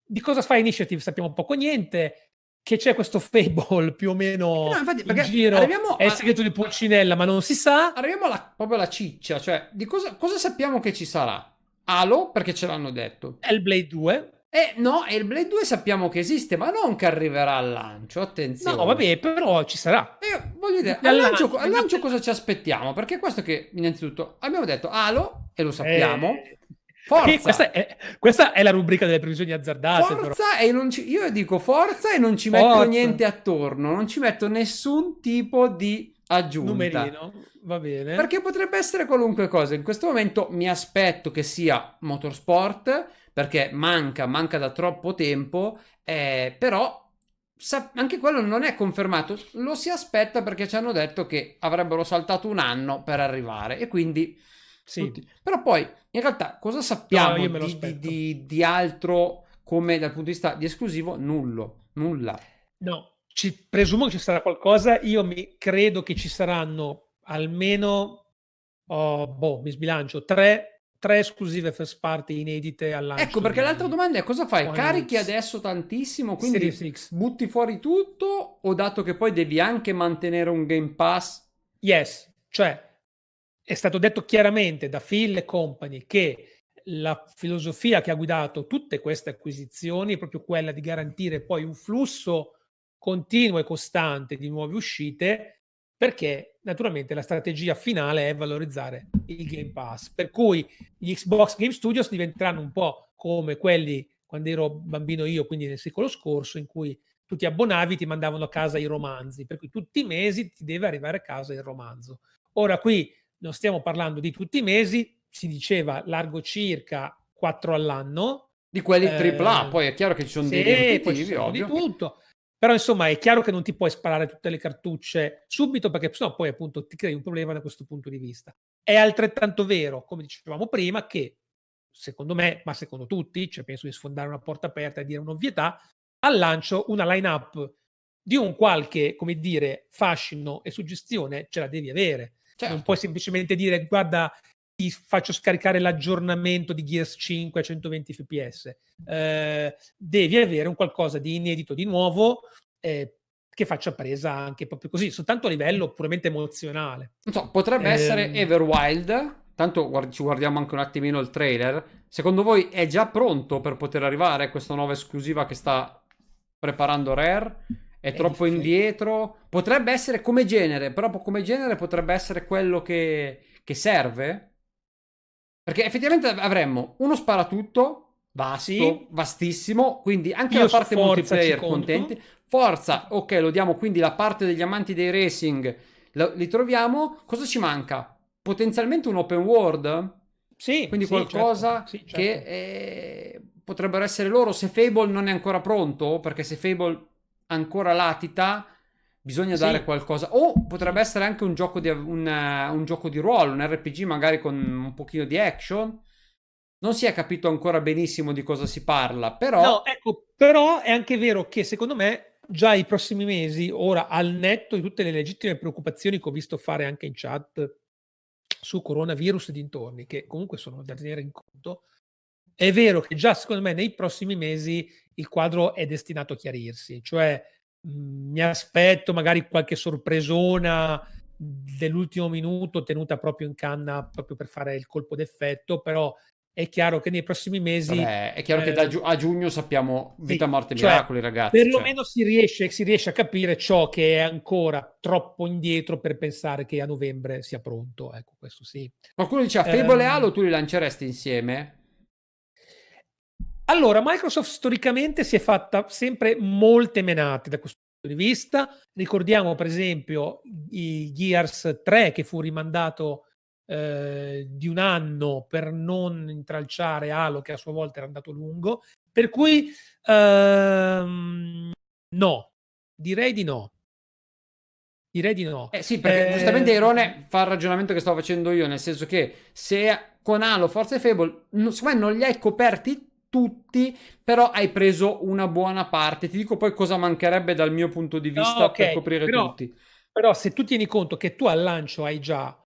di cosa fa Initiative sappiamo poco niente. Che c'è questo Fable più o meno no, infatti, in giro, è il segreto di Pulcinella, ma non si sa. Arriviamo alla, proprio alla ciccia, cioè di cosa, cosa sappiamo che ci sarà? Halo, perché ce l'hanno detto. Hellblade 2. Eh no, e il Blade 2 sappiamo che esiste, ma non che arriverà al lancio, attenzione. No, vabbè, però ci sarà. Eh, voglio dire, al lancio, al lancio, cosa ci aspettiamo? Perché questo che, innanzitutto, abbiamo detto Halo, e lo sappiamo. Eh... Forza. Questa è, questa è, la rubrica delle previsioni azzardate. Forza e non ci, io dico forza e non ci forza. metto niente attorno, non ci metto nessun tipo di aggiunta. Numerino, va bene. Perché potrebbe essere qualunque cosa. In questo momento mi aspetto che sia motorsport, perché manca, manca da troppo tempo, eh, però sa- anche quello non è confermato, lo si aspetta perché ci hanno detto che avrebbero saltato un anno per arrivare e quindi... Sì. Tutti. Però poi, in realtà, cosa sappiamo no, di, di, di, di, altro come dal punto di vista di esclusivo? Nullo, nulla. No, ci, presumo che ci sarà qualcosa. Io mi credo che ci saranno almeno, oh, boh, mi sbilancio, tre tre esclusive first party inedite all'anno. Ecco, perché l'altra domanda è cosa fai? Carichi adesso tantissimo, quindi butti fuori tutto o dato che poi devi anche mantenere un Game Pass? Yes, cioè è stato detto chiaramente da Phil e company che la filosofia che ha guidato tutte queste acquisizioni è proprio quella di garantire poi un flusso continuo e costante di nuove uscite perché naturalmente la strategia finale è valorizzare il Game Pass. Per cui gli Xbox Game Studios diventeranno un po' come quelli quando ero bambino io, quindi nel secolo scorso, in cui tu ti abbonavi, ti mandavano a casa i romanzi, per cui tutti i mesi ti deve arrivare a casa il romanzo. Ora qui non stiamo parlando di tutti i mesi, si diceva largo circa 4 all'anno. Di quelli AAA, eh, poi è chiaro che ci sono sì, dei ci sono di tutto. Però insomma è chiaro che non ti puoi sparare tutte le cartucce subito perché sennò poi appunto ti crei un problema da questo punto di vista. È altrettanto vero, come dicevamo prima, che secondo me, ma secondo tutti, cioè penso di sfondare una porta aperta e dire un'ovvietà, al lancio una line-up di un qualche, come dire, fascino e suggestione ce la devi avere. Certo. Non puoi semplicemente dire guarda ti faccio scaricare l'aggiornamento di Gears 5 a 120 fps. Eh, devi avere un qualcosa di inedito, di nuovo, eh, che faccia presa anche proprio così, soltanto a livello puramente emozionale. Non so, potrebbe eh, essere Everwild. Tanto guard- ci guardiamo anche un attimino il trailer. Secondo voi è già pronto per poter arrivare questa nuova esclusiva che sta preparando Rare? È, è troppo difficile. indietro? Potrebbe essere come genere, però come genere potrebbe essere quello che, che serve? Perché effettivamente avremmo uno sparatutto vasto, sì. vastissimo, quindi anche Io la parte multiplayer contenti. Forza, ok, lo diamo quindi la parte degli amanti dei racing, lo, li troviamo. Cosa ci manca? potenzialmente un open world. Sì, quindi sì, qualcosa certo, sì, certo. che eh, potrebbero essere loro se Fable non è ancora pronto, perché se Fable ancora latita bisogna Sì. dare qualcosa. O potrebbe essere anche un gioco di, un, un gioco di ruolo, un RPG magari con un pochino di action. Non si è capito ancora benissimo di cosa si parla, però No, ecco, però è anche vero che secondo me già i prossimi mesi, ora al netto di tutte le legittime preoccupazioni che ho visto fare anche in chat su coronavirus e dintorni, che comunque sono da tenere in conto, è vero che già secondo me nei prossimi mesi il quadro è destinato a chiarirsi, cioè mi aspetto magari qualche sorpresona dell'ultimo minuto tenuta proprio in canna proprio per fare il colpo d'effetto, però è chiaro che nei prossimi mesi vabbè, è chiaro che eh, da giu- a giugno sappiamo sì, vita, morte e cioè, miracoli, ragazzi. perlomeno si, riesce, si riesce a capire ciò che è ancora troppo indietro per pensare che a novembre sia pronto. Ecco, questo sì. Cioè, qualcuno diceva Fable e Ehm, Halo tu li lanceresti insieme? Allora, Microsoft storicamente si è fatta sempre molte menate da questo punto di vista. Ricordiamo, per esempio, i Gears 3 che fu rimandato eh, di un anno per non intralciare Halo, che a sua volta era andato lungo. Per cui ehm, no, direi di no. Direi di no. Eh sì, perché Eh, giustamente Irone fa il ragionamento che sto facendo io, nel senso che se con Halo, Forza e Fable, secondo me non li hai coperti tutti, però hai preso una buona parte. Ti dico poi cosa mancherebbe dal mio punto di No, vista ok, per coprire però- tutti. Però se tu tieni conto che tu al lancio hai già,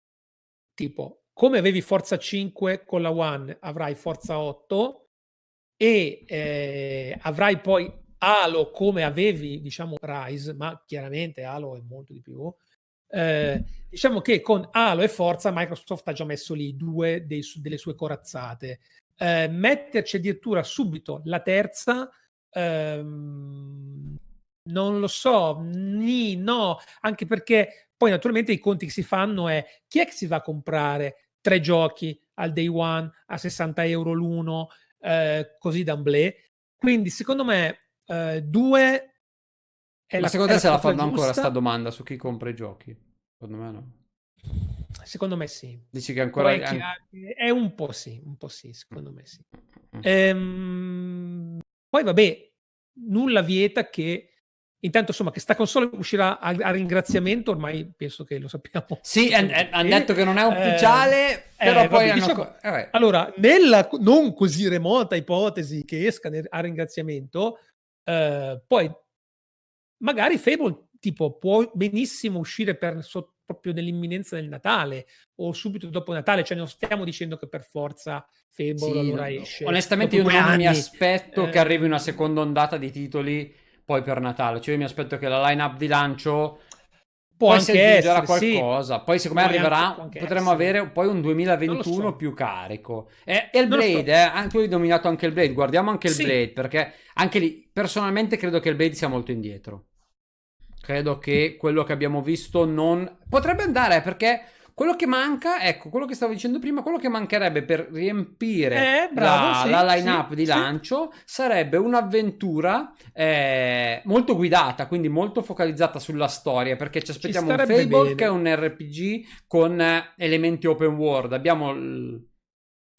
tipo, come avevi Forza 5 con la One, avrai Forza 8 e eh, avrai poi Halo come avevi, diciamo, Rise, ma chiaramente Halo è molto di più. Eh, diciamo che con Halo e Forza Microsoft ha già messo lì due dei delle sue corazzate. Eh, metterci addirittura subito la terza, ehm, non lo so, ni, no, anche perché poi naturalmente i conti che si fanno è chi è che si va a comprare tre giochi al day one a 60 euro l'uno, eh, così d'amblè. Quindi secondo me eh, due è Ma la, secondo te se la fanno ancora giusta? sta domanda su chi compra i giochi? Secondo me no. Secondo me sì. Dici che ancora... È, è un po' sì, un po' sì, secondo me sì. Mm. Ehm, poi vabbè, nulla vieta che intanto insomma che sta console uscirà a, a ringraziamento, ormai penso che lo sappiamo. Sì, hanno detto che non è ufficiale, Eh, però eh, poi vabbè, hanno... diciamo- eh. Allora, nella non così remota ipotesi che esca a ringraziamento, eh, poi magari Fable tipo può benissimo uscire per so- proprio nell'imminenza del Natale o subito dopo Natale, cioè non stiamo dicendo che per forza Fable Sì, allora no, esce. Onestamente io non due mi anni. aspetto Eh, che arrivi una seconda ondata di titoli poi per Natale, cioè io mi aspetto che la line-up di lancio Può poi anche essere, sì. qualcosa, poi secondo me arriverà, anche- potremmo essere. avere poi un Non 2021 lo so. più carico. E, e il Non lo so. Blade, eh, anche hai dominato anche il Blade, guardiamo anche il Sì. Blade, perché anche lì personalmente credo che il Blade sia molto indietro. Credo che quello che abbiamo visto non... Potrebbe andare, perché quello che manca, ecco, quello che stavo dicendo prima, quello che mancherebbe per riempire Eh, bravo, la, sì, la line-up sì, di sì. lancio sarebbe un'avventura eh, molto guidata, quindi molto focalizzata sulla storia, perché ci aspettiamo un starebbe Fable bene. che è un RPG con eh, elementi open world. Abbiamo il-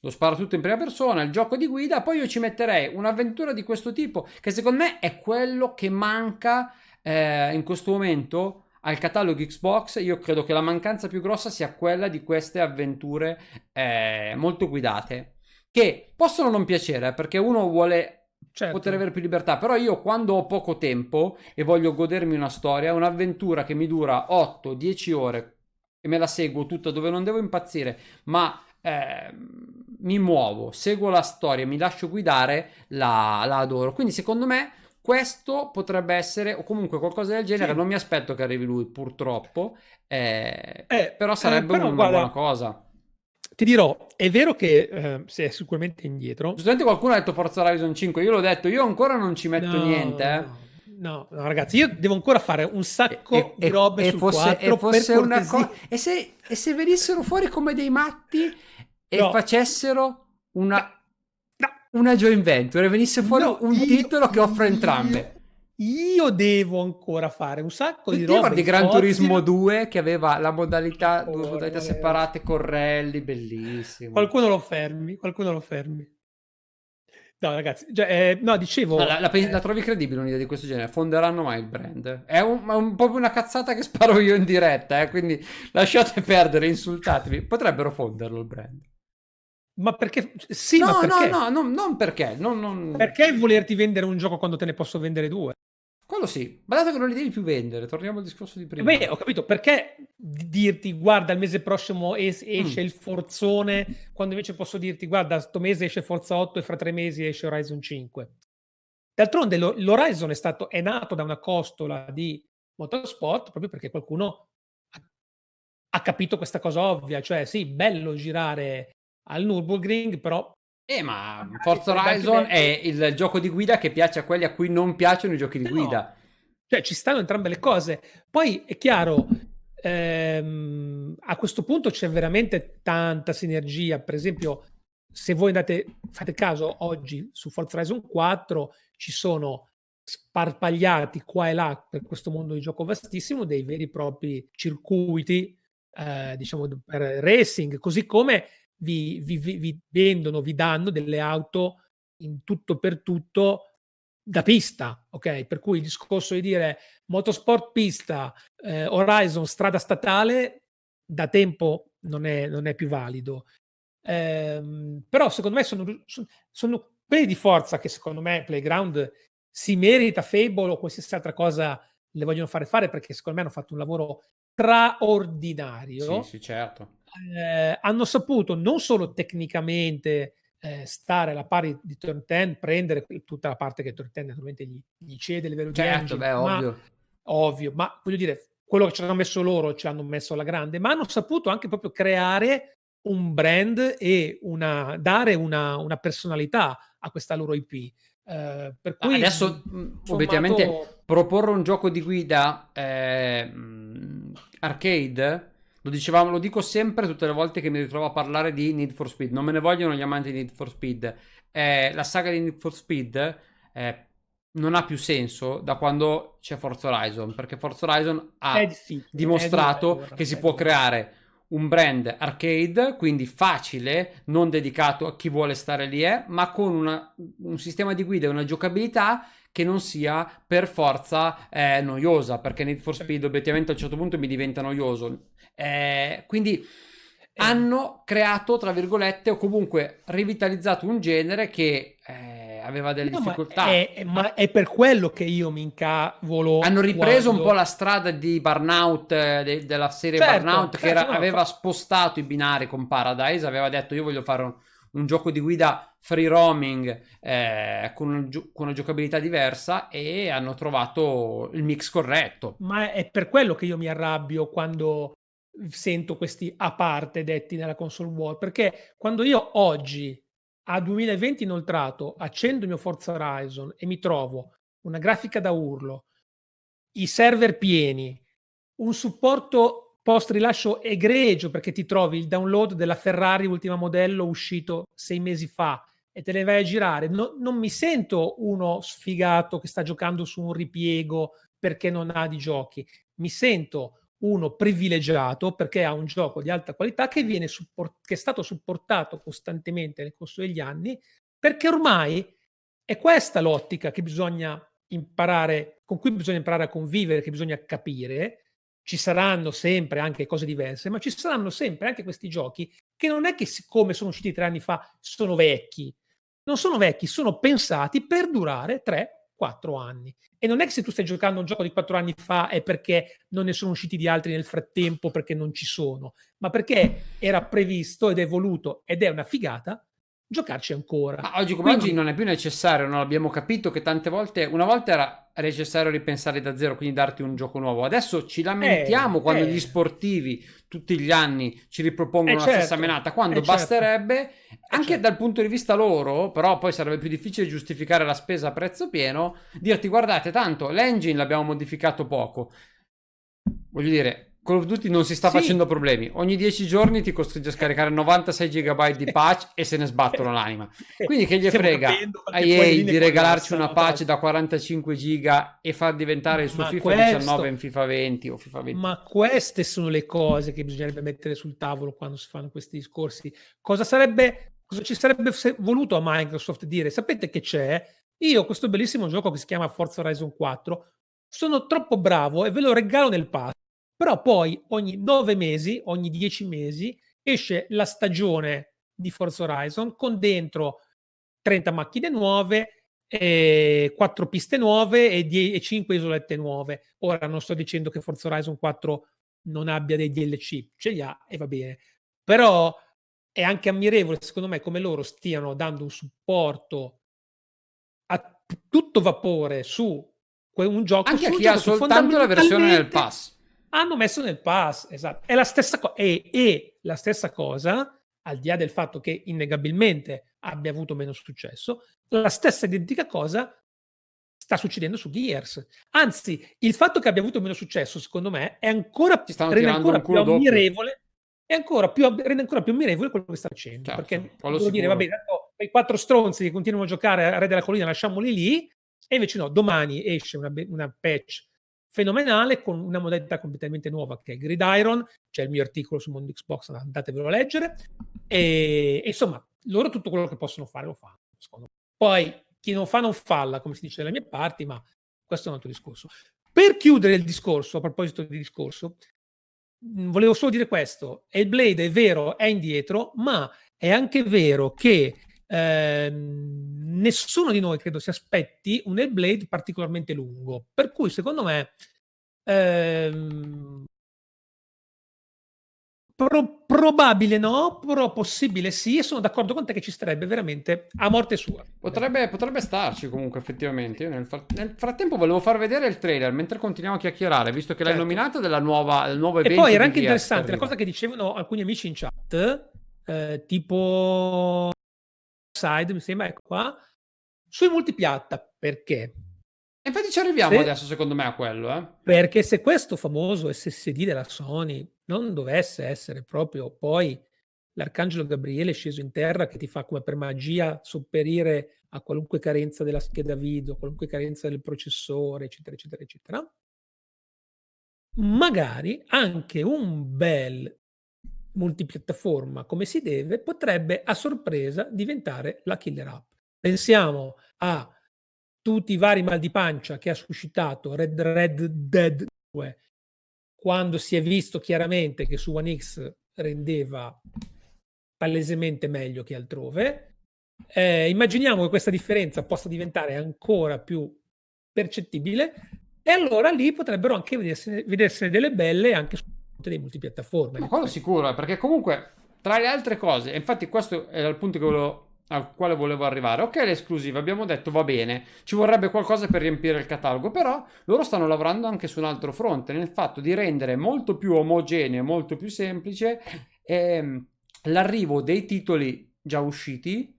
lo sparatutto in prima persona, il gioco di guida, poi io ci metterei un'avventura di questo tipo, che secondo me è quello che manca eh, in questo momento al catalogo Xbox. Io credo che la mancanza più grossa sia quella di queste avventure eh, molto guidate, che possono non piacere perché uno vuole Certo. poter avere più libertà. Però io quando ho poco tempo e voglio godermi una storia, un'avventura che mi dura 8-10 ore e me la seguo tutta dove non devo impazzire, ma ehm, mi muovo, seguo la storia, mi lascio guidare, la, la adoro. Quindi secondo me questo potrebbe essere, o comunque qualcosa del genere, Sì. non mi aspetto che arrivi lui purtroppo, eh, Eh, però sarebbe eh, però una guarda, buona cosa. Ti dirò, è vero che eh, si è sicuramente indietro. Giustamente qualcuno ha detto Forza Horizon 5, io l'ho detto, io ancora non ci metto No, niente. eh. No, no, no, ragazzi, io devo ancora fare un sacco E- di robe e sul fosse, 4 e fosse una cosa e se, e se venissero fuori come dei matti e No. facessero una, No. Una joint venture e venisse fuori No, un io- titolo che offre entrambe io devo ancora fare un sacco di roba. di Gran Turismo 2 che aveva la modalità, oh, due modalità separate con rally, bellissimo. Qualcuno lo fermi, qualcuno lo fermi. No, ragazzi, cioè, eh, no, dicevo. No, la, la, eh, la, trovi credibile un'idea di questo genere? Fonderanno mai il brand? È un, un, proprio una cazzata che sparo io in diretta, eh, quindi lasciate perdere, insultatevi. Potrebbero fonderlo il brand. Ma perché? Sì, no, ma perché? No, no, no, non perché. Non, non... Perché volerti vendere un gioco quando te ne posso vendere due? Quello sì, ma dato che non li devi più vendere, torniamo al discorso di prima. Beh, ho capito, perché dirti guarda il mese prossimo es- esce mm. il Forzone, quando invece posso dirti guarda sto mese esce Forza 8 e fra tre mesi esce Horizon 5. D'altronde lo- l'Horizon è, stato, è nato da una costola di motorsport proprio perché qualcuno ha, ha capito questa cosa ovvia, cioè sì, bello girare al Nürburgring, però eh, ma Forza Horizon è il gioco di guida che piace a quelli a cui non piacciono i giochi di no. guida. Cioè, ci stanno entrambe le cose. Poi è chiaro, ehm, a questo punto c'è veramente tanta sinergia. Per esempio, se voi andate, fate caso, oggi su Forza Horizon 4 ci sono sparpagliati qua e là per questo mondo di gioco vastissimo dei veri e propri circuiti, eh, diciamo, per racing, così come vi, vi, vi, vendono, vi danno delle auto in tutto per tutto da pista, ok? Per cui il discorso di dire motorsport pista, eh, Horizon strada statale, da tempo non è, non è più valido. Eh, però secondo me sono, sono, sono, quelli di forza che secondo me Playground si merita Fable o qualsiasi altra cosa le vogliono fare fare perché secondo me hanno fatto un lavoro straordinario. Sì, sì, certo eh, hanno saputo non solo tecnicamente eh, stare alla pari di Turn 10, prendere tutta la parte che Turn 10 naturalmente gli, gli cede a livello certo, di engine, beh, ma, ovvio. ovvio, ma voglio dire, quello che ci hanno messo loro ci hanno messo alla grande, ma hanno saputo anche proprio creare un brand e una, dare una, una personalità a questa loro IP. Eh, per cui, Adesso, sommato... obiettivamente, proporre un gioco di guida eh, arcade lo dicevamo, lo dico sempre tutte le volte che mi ritrovo a parlare di Need for Speed. Non me ne vogliono gli amanti di Need for Speed. Eh, la saga di Need for Speed eh, non ha più senso da quando c'è Forza Horizon. Perché Forza Horizon ha dimostrato che si può creare un brand arcade, quindi facile, non dedicato a chi vuole stare lì, eh, ma con una, un sistema di guida e una giocabilità che non sia per forza eh, noiosa, perché Need for Speed obiettivamente a un certo punto mi diventa noioso. Eh, quindi eh. hanno creato, tra virgolette, o comunque rivitalizzato un genere che eh, aveva delle no, difficoltà. Ma è, ma è, per quello che io mi incavolo. Hanno ripreso quando... un po' la strada di Burnout, eh, de, della serie certo, Burnout, certo, che era, no, aveva fa... spostato i binari con Paradise, aveva detto io voglio fare un, un gioco di guida free roaming eh, con, con, una giocabilità diversa e hanno trovato il mix corretto. Ma è per quello che io mi arrabbio quando sento questi a parte detti nella console war, perché quando io oggi a 2020 inoltrato accendo il mio Forza Horizon e mi trovo una grafica da urlo, i server pieni, un supporto post rilascio egregio perché ti trovi il download della Ferrari ultima modello uscito sei mesi fa e te le vai a girare, no, non mi sento uno sfigato che sta giocando su un ripiego perché non ha di giochi, mi sento uno privilegiato perché ha un gioco di alta qualità che, viene support- che è stato supportato costantemente nel corso degli anni, perché ormai è questa l'ottica che bisogna imparare, con cui bisogna imparare a convivere, che bisogna capire. Ci saranno sempre anche cose diverse, ma ci saranno sempre anche questi giochi che non è che siccome sono usciti tre anni fa sono vecchi, non sono vecchi, sono pensati per durare 3-4 anni. E non è che se tu stai giocando un gioco di quattro anni fa è perché non ne sono usciti di altri nel frattempo perché non ci sono, ma perché era previsto ed è voluto ed è una figata giocarci ancora. Ma oggi come Quindi... oggi non è più necessario, non abbiamo capito che tante volte, una volta era necessario ripensare da zero, quindi darti un gioco nuovo. Adesso ci lamentiamo eh, quando eh. gli sportivi tutti gli anni ci ripropongono eh, la certo. stessa menata, quando eh, certo. basterebbe, certo. anche certo. dal punto di vista loro, però poi sarebbe più difficile giustificare la spesa a prezzo pieno, dirti guardate tanto l'engine l'abbiamo modificato poco. Voglio dire, Call of Duty non si sta sì. facendo problemi. Ogni 10 giorni ti costringe a scaricare 96 GB di patch e se ne sbattono l'anima. Quindi che gli Stiamo frega a EA di regalarci una patch da 45 giga e far diventare il suo ma FIFA questo, 19 in FIFA 20 o FIFA 20. Ma queste sono le cose che bisognerebbe mettere sul tavolo quando si fanno questi discorsi. Cosa sarebbe cosa ci sarebbe voluto a Microsoft dire? Sapete che c'è? Io questo bellissimo gioco che si chiama Forza Horizon 4 sono troppo bravo e ve lo regalo nel pass però poi ogni nove mesi, ogni dieci mesi, esce la stagione di Forza Horizon con dentro 30 macchine nuove, e 4 piste nuove e, 10, e 5 isolette nuove. Ora non sto dicendo che Forza Horizon 4 non abbia dei DLC, ce li ha e va bene. Però è anche ammirevole, secondo me, come loro stiano dando un supporto a tutto vapore su un gioco. Anche a chi ha soltanto la versione nel pass hanno messo nel pass, esatto. È la stessa cosa. E, e, la stessa cosa, al di là del fatto che innegabilmente abbia avuto meno successo, la stessa identica cosa sta succedendo su Gears. Anzi, il fatto che abbia avuto meno successo, secondo me, è ancora, rende ancora più ammirevole. È ancora più, rende ancora più ammirevole quello che sta facendo. Certo, perché vuol dire, va bene, quei quattro stronzi che continuano a giocare a Re della Collina, lasciamoli lì. E invece no, domani esce una, una patch fenomenale con una modalità completamente nuova che è Gridiron, c'è il mio articolo su Mondo Xbox, andatevelo a leggere e, insomma loro tutto quello che possono fare lo fanno. Poi chi non fa non falla, come si dice dalle mie parti, ma questo è un altro discorso. Per chiudere il discorso, a proposito di discorso, volevo solo dire questo, il Blade è vero, è indietro, ma è anche vero che Ehm, nessuno di noi credo si aspetti un Hellblade particolarmente lungo. Per cui, secondo me, ehm, pro- probabile no, però possibile sì. E sono d'accordo con te che ci starebbe veramente a morte sua. Potrebbe, potrebbe starci comunque, effettivamente. Io nel, fr- nel, frattempo volevo far vedere il trailer mentre continuiamo a chiacchierare, visto che certo. l'hai nominato della nuova, del nuovo evento. E poi era anche interessante la cosa che dicevano alcuni amici in chat. Eh, tipo Side, mi sembra, ecco qua, sui multipiatta. Perché? Infatti ci arriviamo se, adesso, secondo me, a quello. Eh? Perché se questo famoso SSD della Sony non dovesse essere proprio poi l'arcangelo Gabriele sceso in terra che ti fa come per magia sopperire a qualunque carenza della scheda video, qualunque carenza del processore, eccetera, eccetera, eccetera, magari anche un bel multipiattaforma come si deve, potrebbe a sorpresa diventare la killer app. Pensiamo a tutti i vari mal di pancia che ha suscitato Red Red Dead 2 quando si è visto chiaramente che su One X rendeva palesemente meglio che altrove. Eh, immaginiamo che questa differenza possa diventare ancora più percettibile e allora lì potrebbero anche vedersene, vedersene delle belle anche su dei multipiattaforme. Ma quello sicuro, eh, perché comunque tra le altre cose, infatti questo è il punto volevo, al quale volevo arrivare. Ok, l'esclusiva, abbiamo detto va bene, ci vorrebbe qualcosa per riempire il catalogo, però loro stanno lavorando anche su un altro fronte, nel fatto di rendere molto più omogeneo, molto più semplice ehm, l'arrivo dei titoli già usciti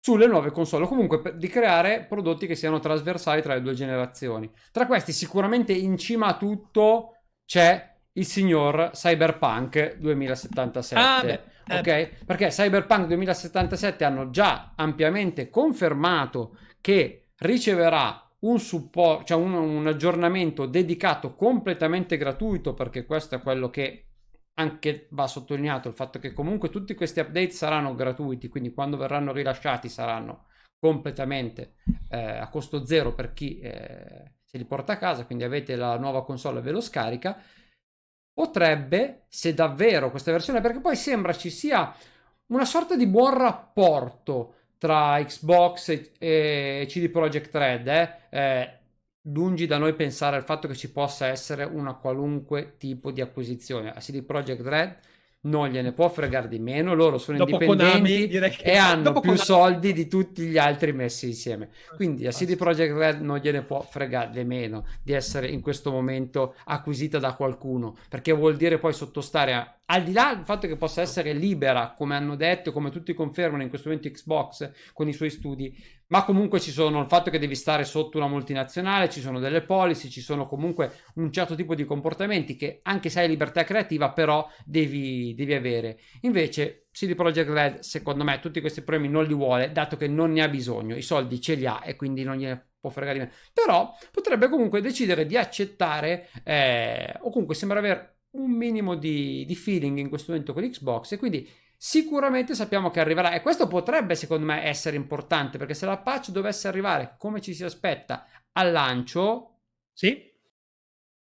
sulle nuove console, o comunque di creare prodotti che siano trasversali tra le due generazioni. Tra questi sicuramente in cima a tutto c'è il signor Cyberpunk 2077. Ah, beh, eh, ok? Perché Cyberpunk 2077 hanno già ampiamente confermato che riceverà un supporto, cioè un, un, aggiornamento dedicato completamente gratuito, perché questo è quello che anche va sottolineato, il fatto che comunque tutti questi update saranno gratuiti, quindi quando verranno rilasciati saranno completamente eh, a costo zero per chi eh, se li porta a casa, quindi avete la nuova console e ve lo scarica potrebbe, se davvero questa versione, perché poi sembra ci sia una sorta di buon rapporto tra Xbox e, e CD Projekt Red, eh? Eh, lungi da noi pensare al fatto che ci possa essere una qualunque tipo di acquisizione. A CD Projekt Red non gliene può fregare di meno, loro sono dopo indipendenti Konami, e hanno più Konami. soldi di tutti gli altri messi insieme. Quindi a CD Projekt Red non gliene può fregare di meno di essere in questo momento acquisita da qualcuno, perché vuol dire poi sottostare a al di là del fatto che possa essere libera, come hanno detto, come tutti confermano in questo momento Xbox con i suoi studi, ma comunque ci sono il fatto che devi stare sotto una multinazionale, ci sono delle policy, ci sono comunque un certo tipo di comportamenti che anche se hai libertà creativa, però devi, devi avere. Invece CD Projekt Red, secondo me, tutti questi problemi non li vuole, dato che non ne ha bisogno, i soldi ce li ha e quindi non gliene può fregare di meno. Però potrebbe comunque decidere di accettare, eh, o comunque sembra aver un minimo di, di feeling in questo momento con Xbox e quindi sicuramente sappiamo che arriverà e questo potrebbe secondo me essere importante perché se la patch dovesse arrivare come ci si aspetta al lancio sì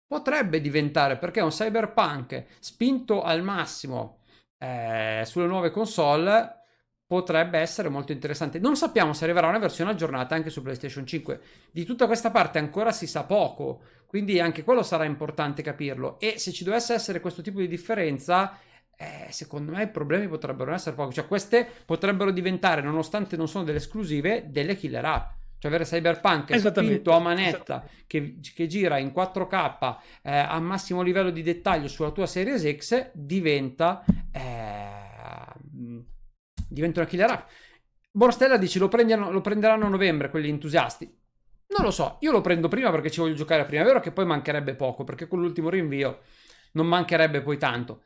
potrebbe diventare perché un cyberpunk spinto al massimo eh, sulle nuove console potrebbe essere molto interessante. Non sappiamo se arriverà una versione aggiornata anche su PlayStation 5. Di tutta questa parte ancora si sa poco, quindi anche quello sarà importante capirlo. E se ci dovesse essere questo tipo di differenza, eh, secondo me i problemi potrebbero essere pochi. Cioè, queste potrebbero diventare, nonostante non sono delle esclusive, delle killer app. Cioè, avere Cyberpunk spinto a manetta che, che, gira in 4K eh, a massimo livello di dettaglio sulla tua Series X diventa. Eh, diventa una killer app. Borstella dice lo, lo prenderanno a novembre quelli entusiasti. Non lo so, io lo prendo prima perché ci voglio giocare a prima. È vero che poi mancherebbe poco, perché con l'ultimo rinvio non mancherebbe poi tanto.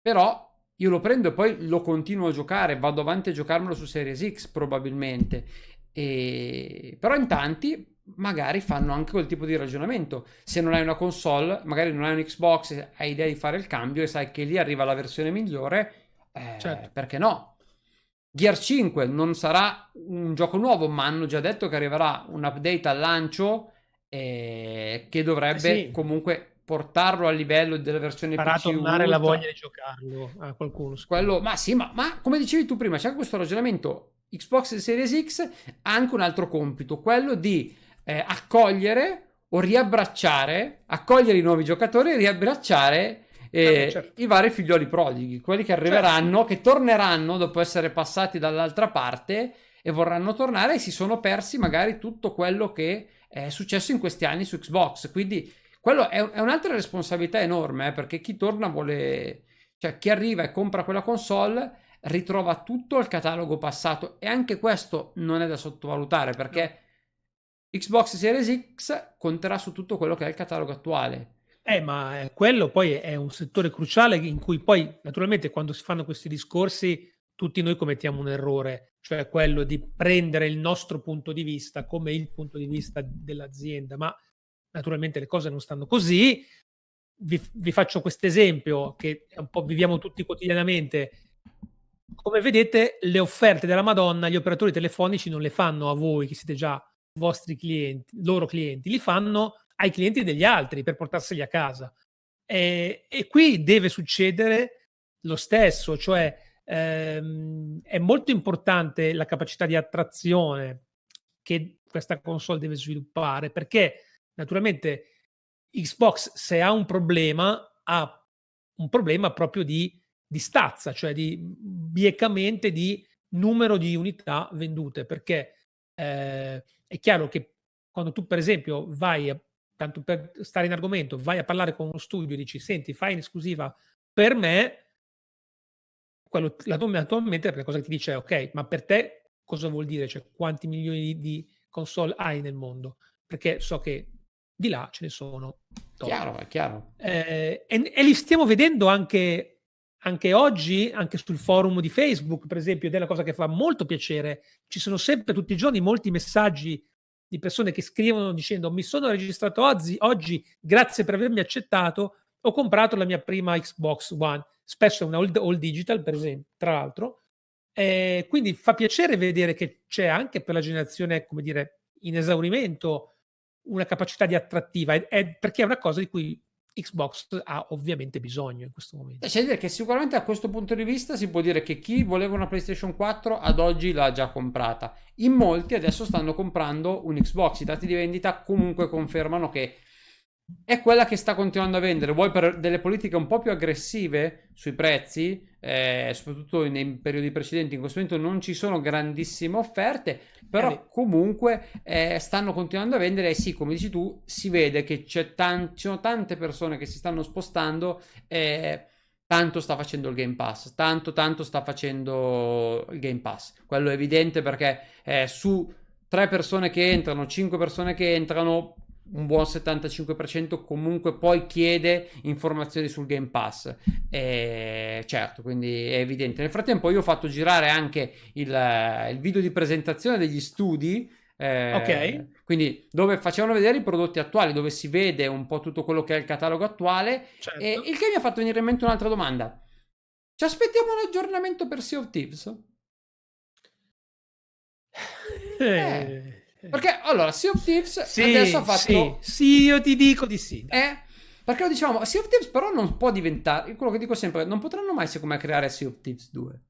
Però io lo prendo e poi lo continuo a giocare, vado avanti a giocarmelo su Series X probabilmente. E... Però in tanti magari fanno anche quel tipo di ragionamento. Se non hai una console, magari non hai un Xbox, hai idea di fare il cambio e sai che lì arriva la versione migliore, eh, certo. perché no? Gear 5 non sarà un gioco nuovo, ma hanno già detto che arriverà un update al lancio eh, che dovrebbe eh sì. comunque portarlo a livello delle versioni Farà PC tornare Ultra. la voglia di giocarlo a qualcuno. Quello, ma sì, ma, ma, come dicevi tu prima, c'è questo ragionamento. Xbox Series X ha anche un altro compito, quello di eh, accogliere o riabbracciare, accogliere i nuovi giocatori e riabbracciare eh, certo. i vari figlioli prodighi, quelli che arriveranno, certo. che torneranno dopo essere passati dall'altra parte e vorranno tornare e si sono persi magari tutto quello che è successo in questi anni su Xbox. Quindi quello è, è un'altra responsabilità enorme eh, perché chi torna vuole, cioè chi arriva e compra quella console ritrova tutto il catalogo passato e anche questo non è da sottovalutare perché Xbox Series X conterà su tutto quello che è il catalogo attuale eh, ma quello poi è un settore cruciale in cui poi, naturalmente, quando si fanno questi discorsi, tutti noi commettiamo un errore, cioè quello di prendere il nostro punto di vista come il punto di vista dell'azienda, ma naturalmente le cose non stanno così. Vi, vi faccio questo esempio che un po' viviamo tutti quotidianamente. Come vedete, le offerte della Madonna, gli operatori telefonici non le fanno a voi che siete già vostri clienti, loro clienti, li fanno ai clienti degli altri per portarseli a casa. E, e qui deve succedere lo stesso, cioè ehm, è molto importante la capacità di attrazione che questa console deve sviluppare perché naturalmente Xbox se ha un problema ha un problema proprio di, di stazza, cioè di biecamente di numero di unità vendute perché eh, è chiaro che quando tu per esempio vai a tanto per stare in argomento, vai a parlare con uno studio e dici, senti, fai in esclusiva per me, quello, la attualmente la cosa che ti dice è, ok, ma per te cosa vuol dire? Cioè, quanti milioni di, console hai nel mondo? Perché so che di là ce ne sono. Chiaro, è chiaro. Eh, e, e, li stiamo vedendo anche, anche oggi, anche sul forum di Facebook, per esempio, ed è la cosa che fa molto piacere. Ci sono sempre tutti i giorni molti messaggi di persone che scrivono dicendo mi sono registrato oggi, oggi grazie per avermi accettato, ho comprato la mia prima Xbox One, spesso è una all, all digital per esempio, tra l'altro, eh, quindi fa piacere vedere che c'è anche per la generazione, come dire, in esaurimento una capacità di attrattiva, è, è perché è una cosa di cui Xbox ha ovviamente bisogno in questo momento. C'è da dire che sicuramente a questo punto di vista si può dire che chi voleva una PlayStation 4 ad oggi l'ha già comprata. In molti adesso stanno comprando un Xbox. I dati di vendita comunque confermano che è quella che sta continuando a vendere. Vuoi per delle politiche un po' più aggressive sui prezzi, eh, soprattutto nei periodi precedenti, in questo momento non ci sono grandissime offerte, però comunque eh, stanno continuando a vendere e sì, come dici tu, si vede che c'è tan- ci sono tante persone che si stanno spostando. Eh, tanto sta facendo il Game Pass, tanto tanto sta facendo il Game Pass. Quello è evidente perché eh, su tre persone che entrano, cinque persone che entrano, un buon 75% comunque poi chiede informazioni sul Game Pass. E certo, quindi è evidente. Nel frattempo io ho fatto girare anche il, il video di presentazione degli studi. Eh, ok. Quindi dove facevano vedere i prodotti attuali, dove si vede un po' tutto quello che è il catalogo attuale. Certo. E il che mi ha fatto venire in mente un'altra domanda. Ci aspettiamo un aggiornamento per Sea of Thieves? Eh. eh. Perché allora, Sea of Thieves sì, adesso ha fatto. Sì, sì, io ti dico di sì. Eh? Perché lo diciamo, Sea of Thieves però non può diventare. Quello che dico sempre, non potranno mai, secondo me, creare Sea of Thieves 2.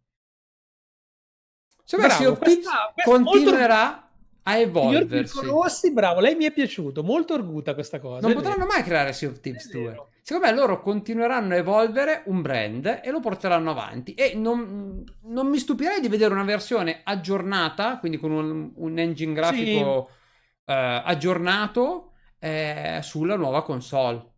Secondo me Sea of Thieves continuerà molto a evolversi. Rossi, bravo, lei mi è piaciuto, molto arguta questa cosa. Non potranno vero. mai creare Sea of Thieves 2. Secondo me loro continueranno a evolvere un brand e lo porteranno avanti e non, non mi stupirei di vedere una versione aggiornata, quindi con un, un engine grafico sì. eh, aggiornato eh, sulla nuova console.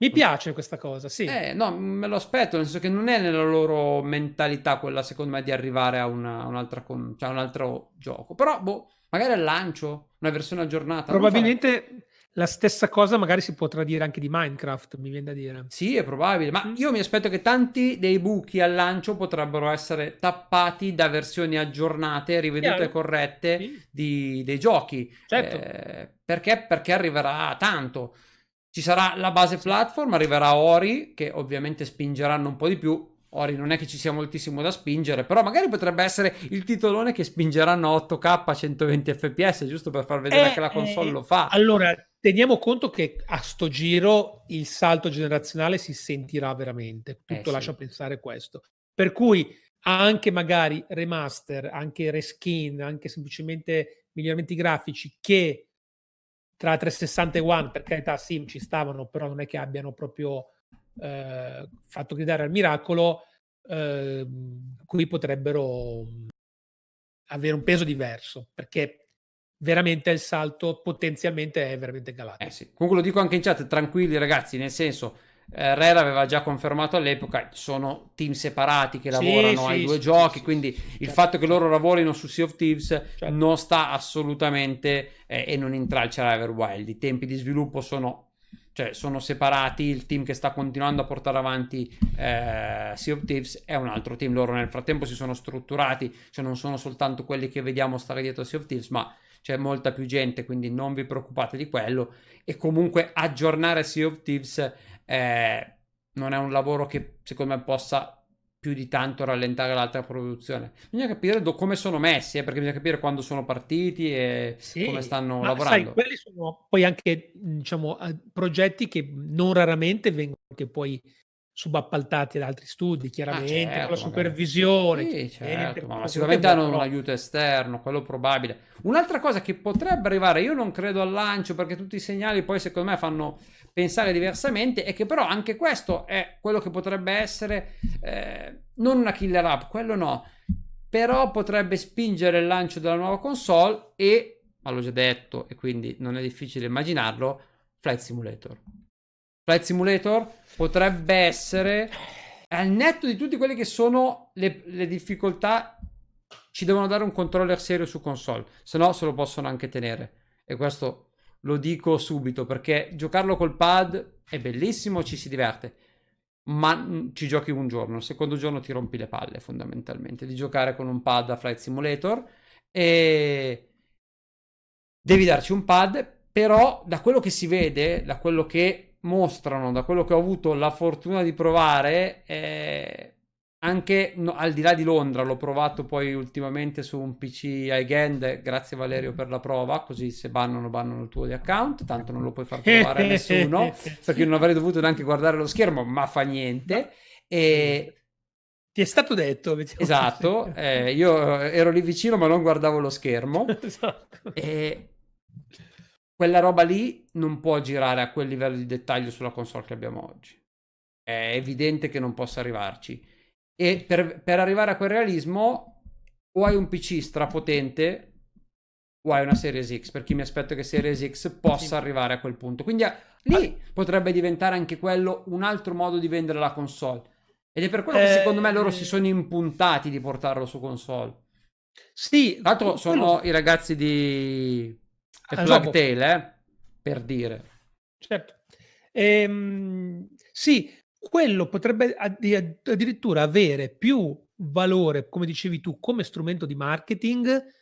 Mi piace questa cosa, sì. Eh, no, me lo aspetto, nel senso che non è nella loro mentalità quella, secondo me, di arrivare a una, un'altra con, cioè un altro gioco. Però, boh, magari al lancio, una versione aggiornata. Probabilmente la stessa cosa magari si potrà dire anche di Minecraft, mi viene da dire. Sì, è probabile, ma io mi aspetto che tanti dei buchi al lancio potrebbero essere tappati da versioni aggiornate, rivedute Chiaro. e corrette sì. di, dei giochi. Certo. Eh, perché? Perché arriverà tanto. Ci sarà la base platform, arriverà Ori, che ovviamente spingeranno un po' di più. Ori non è che ci sia moltissimo da spingere, però magari potrebbe essere il titolone che spingeranno 8K a 120 fps, giusto per far vedere eh, che la console eh, lo fa. Allora, teniamo conto che a sto giro il salto generazionale si sentirà veramente. Tutto eh, lascia sì. pensare questo. Per cui anche magari remaster, anche reskin, anche semplicemente miglioramenti grafici che tra 360 e One, per carità, sì, ci stavano, però non è che abbiano proprio eh, fatto gridare al miracolo, eh, qui potrebbero avere un peso diverso, perché veramente il salto potenzialmente è veramente galattico. Eh sì. Comunque lo dico anche in chat, tranquilli ragazzi, nel senso eh, Rare aveva già confermato all'epoca, sono team separati che lavorano sì, ai due giochi, quindi certo. il fatto che loro lavorino su Sea of Thieves certo. non sta assolutamente eh, e non intralcia Everwild. I tempi di sviluppo sono, cioè, sono separati, il team che sta continuando a portare avanti eh, Sea of Thieves è un altro team, loro nel frattempo si sono strutturati, cioè non sono soltanto quelli che vediamo stare dietro Sea of Thieves, ma c'è molta più gente, quindi non vi preoccupate di quello. E comunque aggiornare Sea of Thieves eh, non è un lavoro che secondo me possa più di tanto rallentare l'altra produzione. Bisogna capire do- come sono messi, eh, perché bisogna capire quando sono partiti e sì, come stanno lavorando. Sai, quelli sono poi anche diciamo, progetti che non raramente vengono anche poi subappaltati da altri studi, ah, chiaramente, ah, certo, con la supervisione. Sì, certo, ma sicuramente hanno un aiuto esterno, quello probabile. Un'altra cosa che potrebbe arrivare, io non credo al lancio perché tutti i segnali poi secondo me fanno pensare diversamente, è che però anche questo è quello che potrebbe essere eh, non una killer app, quello no, però potrebbe spingere il lancio della nuova console e, ma l'ho già detto e quindi non è difficile immaginarlo, Flight Simulator. Flight Simulator potrebbe essere al netto di tutte quelle che sono le, le difficoltà ci devono dare un controller serio su console se no se lo possono anche tenere. E questo lo dico subito perché giocarlo col pad è bellissimo ci si diverte ma ci giochi un giorno il secondo giorno ti rompi le palle fondamentalmente di giocare con un pad a Flight Simulator. E devi darci un pad però da quello che si vede da quello che mostrano, da quello che ho avuto la fortuna di provare, eh, anche no, al di là di Londra, l'ho provato poi ultimamente su un PC iGand, grazie Valerio per la prova, così se bannano, bannano il tuo di account, tanto non lo puoi far provare a nessuno, perché non avrei dovuto neanche guardare lo schermo, ma fa niente. E... Ti è stato detto. Esatto, eh, io ero lì vicino ma non guardavo lo schermo. esatto. E quella roba lì non può girare a quel livello di dettaglio sulla console che abbiamo oggi. È evidente che non possa arrivarci. E per, per arrivare a quel realismo o hai un PC strapotente o hai una Series X, perché mi aspetto che Series X possa sì. arrivare a quel punto. Quindi lì ah. potrebbe diventare anche quello un altro modo di vendere la console. Ed è per quello eh, che secondo me loro si sono impuntati di portarlo su console. Sì, tra l'altro sono quello... i ragazzi di ah, Plug Tail, eh? per dire. Certo. Ehm, sì, quello potrebbe addirittura avere più valore, come dicevi tu, come strumento di marketing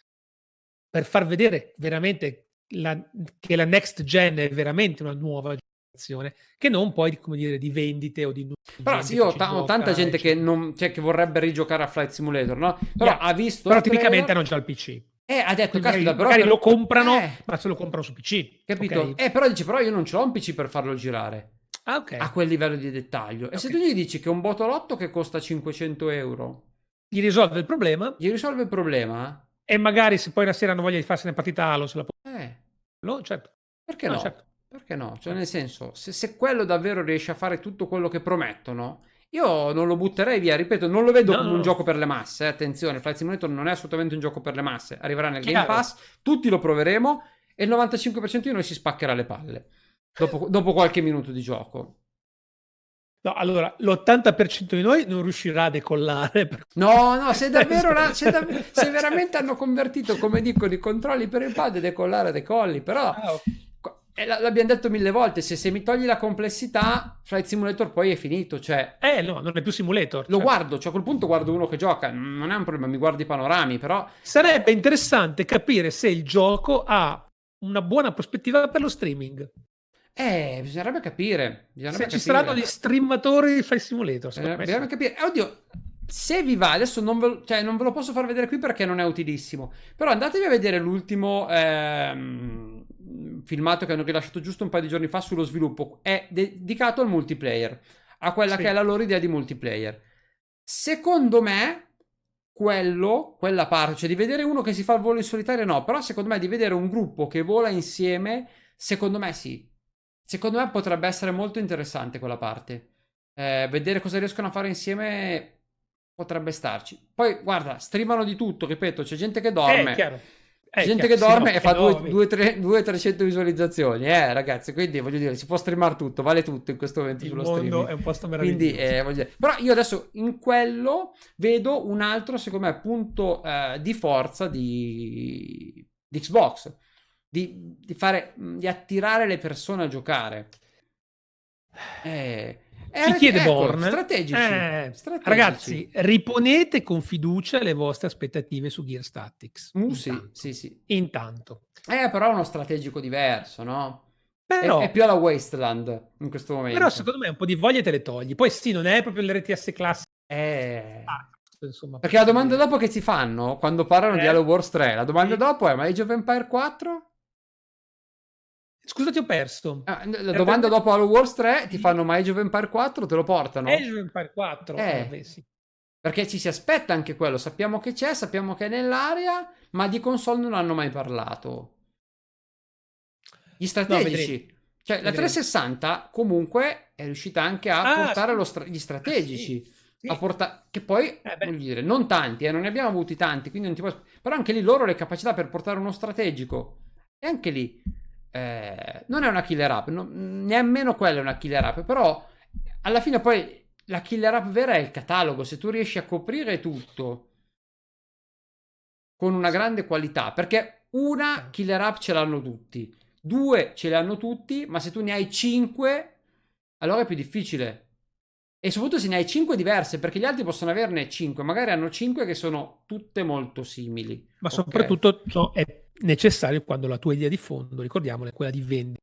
per far vedere veramente la, che la next gen è veramente una nuova generazione, che non poi, come dire, di vendite o di... Però sì, io ho, t- ho tanta gente che, non, cioè, che, vorrebbe rigiocare a Flight Simulator, no? Però yeah. ha visto... Però tipicamente hanno già il PC. Eh, ha detto, magari, caspita, però... Magari lo comprano, eh. ma se lo comprano su PC. Capito? Okay. Eh, però dice, però io non ce l'ho un PC per farlo girare. Ah, okay. A quel livello di dettaglio. Okay. E se tu gli dici che un botolotto che costa 500 euro... Gli risolve il problema? Gli risolve il problema? E magari se poi una sera non voglia di farsene partita Halo, se la può... Eh. No, certo. Perché no? no? Certo. Perché no? Cioè, nel senso, se, se, quello davvero riesce a fare tutto quello che promettono, io non lo butterei via. Ripeto, non lo vedo no, come no. un gioco per le masse. Eh. Attenzione, Flight Simulator non è assolutamente un gioco per le masse. Arriverà nel Chiaro. Game Pass, tutti lo proveremo e il 95% di noi si spaccherà le palle dopo, dopo qualche minuto di gioco. No, allora, l'80% di noi non riuscirà a decollare. No, no, se davvero, la, se, da, se, veramente hanno convertito, come dicono, i controlli per il pad, decollare, decolli, però... Ah, okay. L'abbiamo detto mille volte, se, se, mi togli la complessità, Flight Simulator poi è finito, cioè... Eh no, non è più simulator. Lo cioè. guardo, cioè a quel punto guardo uno che gioca, non è un problema, mi guardo i panorami, però... Sarebbe interessante capire se il gioco ha una buona prospettiva per lo streaming. Eh, bisognerebbe capire. Bisognerebbe se ci saranno gli streamatori di Flight Simulator. Eh, bisognerebbe capire. Eh, oddio, se vi va, adesso non ve, lo, cioè, non ve, lo posso far vedere qui perché non è utilissimo. Però andatevi a vedere l'ultimo ehm, filmato che hanno rilasciato giusto un paio di giorni fa sullo sviluppo. È dedicato al multiplayer, a quella sì. che è la loro idea di multiplayer. Secondo me, quello, quella parte, cioè di vedere uno che si fa il volo in solitario, no. Però secondo me di vedere un gruppo che vola insieme, secondo me sì Secondo me potrebbe essere molto interessante quella parte. Eh, vedere cosa riescono a fare insieme potrebbe starci. Poi, guarda, streamano di tutto, ripeto, c'è gente che dorme. Eh, c'è gente che dorme e fa 200-300 visualizzazioni, eh, ragazzi. Quindi voglio dire, si può streamare tutto, vale tutto in questo momento Il sullo streaming. è un posto meraviglioso. Quindi, eh, dire. Però io adesso in quello vedo un altro, secondo me, punto eh, di forza di, di Xbox di, di, fare, di attirare le persone a giocare. Eh, Ci chiede ecco, Born. Strategici, eh, strategici, Ragazzi, riponete con fiducia le vostre aspettative su Gear Statics. Uh, sì, sì, sì. Intanto. Eh, però è uno strategico diverso, no? Però, è, è, più alla Wasteland in questo momento. Però secondo me un po' di voglia te le togli. Poi sì, non è proprio l'RTS classico. Eh... Ah, insomma, perché la domanda dopo che si fanno quando parlano eh. di Halo Wars 3, la domanda dopo è ma Age of Empire 4? Scusa, ti ho perso. Ah, la domanda per... dopo Halo Wars 3 ti fanno ma Age of Empire 4 te lo portano? Age of Empire 4, eh, eh, sì. Perché ci si aspetta anche quello, sappiamo che c'è, sappiamo che è nell'area, ma di console non hanno mai parlato. Gli strategici. No, cioè, vedremo. la 360 comunque è riuscita anche a ah, portare stra- gli strategici. Sì. Sì. Porta- che poi, eh voglio dire, non tanti, eh, non ne abbiamo avuti tanti, quindi non ti posso... però anche lì loro le capacità per portare uno strategico. E anche lì eh, non è una killer app, non, nemmeno quella è una killer app, però alla fine poi la killer app vera è il catalogo, se tu riesci a coprire tutto con una grande qualità, perché una killer app ce l'hanno tutti, due ce le hanno tutti, ma se tu ne hai cinque, allora è più difficile. E soprattutto se ne hai cinque diverse, perché gli altri possono averne cinque, magari hanno cinque che sono tutte molto simili. Ma okay. soprattutto è necessario quando la tua idea di fondo, ricordiamolo, è quella di vendere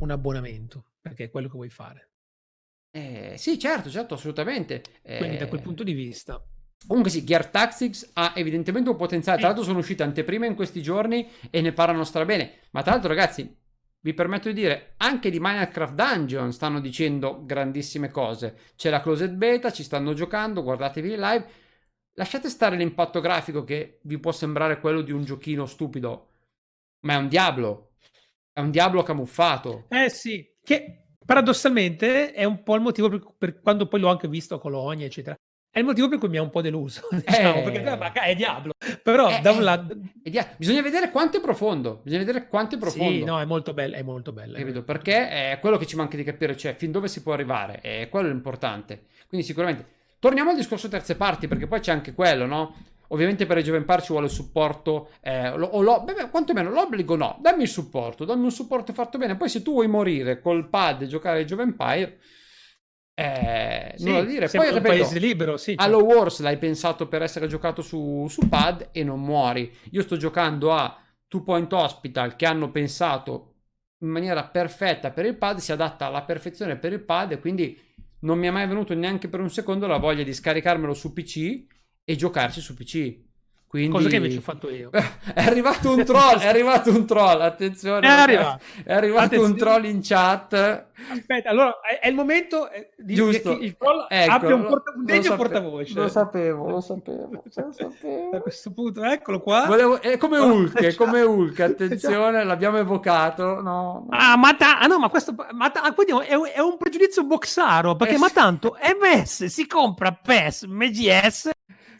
un abbonamento, perché è quello che vuoi fare. Eh, sì, certo, certo, assolutamente. Quindi da quel eh, punto di vista. Comunque sì, Gear Tactics ha evidentemente un potenziale. Tra l'altro sono uscite anteprime in questi giorni e ne parlano strabene. Ma tra l'altro ragazzi, vi permetto di dire, anche di Minecraft Dungeon stanno dicendo grandissime cose. C'è la closed beta, ci stanno giocando, guardatevi in live. Lasciate stare l'impatto grafico che vi può sembrare quello di un giochino stupido ma è un diavolo. È un diavolo camuffato. Eh sì, che paradossalmente è un po' il motivo per, per quando poi l'ho anche visto a Colonia, eccetera. È il motivo per cui mi ha un po' deluso, diciamo, eh, perché è Diablo. Però eh, da un lato... Dia- bisogna vedere quanto è profondo, bisogna vedere quanto è profondo. Sì, no, è molto bello, è molto bello. Capito? Perché è quello che ci manca di capire, cioè fin dove si può arrivare, è quello l'importante. Quindi sicuramente... Torniamo al discorso terze parti, perché poi c'è anche quello, no? Ovviamente per i Jove Empire ci vuole il supporto, eh, o lo, beh, quantomeno l'obbligo no, dammi il supporto, dammi un supporto fatto bene. Poi se tu vuoi morire col pad e giocare ai Jove Empire eh, sì, non dire. Poi, un ripeto, paese libero, sì. Halo certo. Wars l'hai pensato per essere giocato su, su pad e non muori. Io sto giocando a Two Point Hospital che hanno pensato in maniera perfetta per il pad, si adatta alla perfezione per il pad e quindi non mi è mai venuto neanche per un secondo la voglia di scaricarmelo su PC e giocarci su PC. Quindi... Cosa che invece ho fatto io. è arrivato un troll, è arrivato un troll, attenzione. È arrivato, è arrivato attenzione. un troll in chat. Aspetta, allora è, il momento eh, di Giusto. che il troll ecco, abbia un, porta- un degno sape- portavoce. Lo sapevo, lo sapevo, lo sapevo. A questo punto, eccolo qua. Volevo, è come Hulk, è come Hulk, attenzione, l'abbiamo evocato. No, no. Ah, ma, ta- ah, no, ma questo ma ta- ah, quindi è, è, un pregiudizio boxaro, perché eh, ma tanto MS si compra PES, MGS,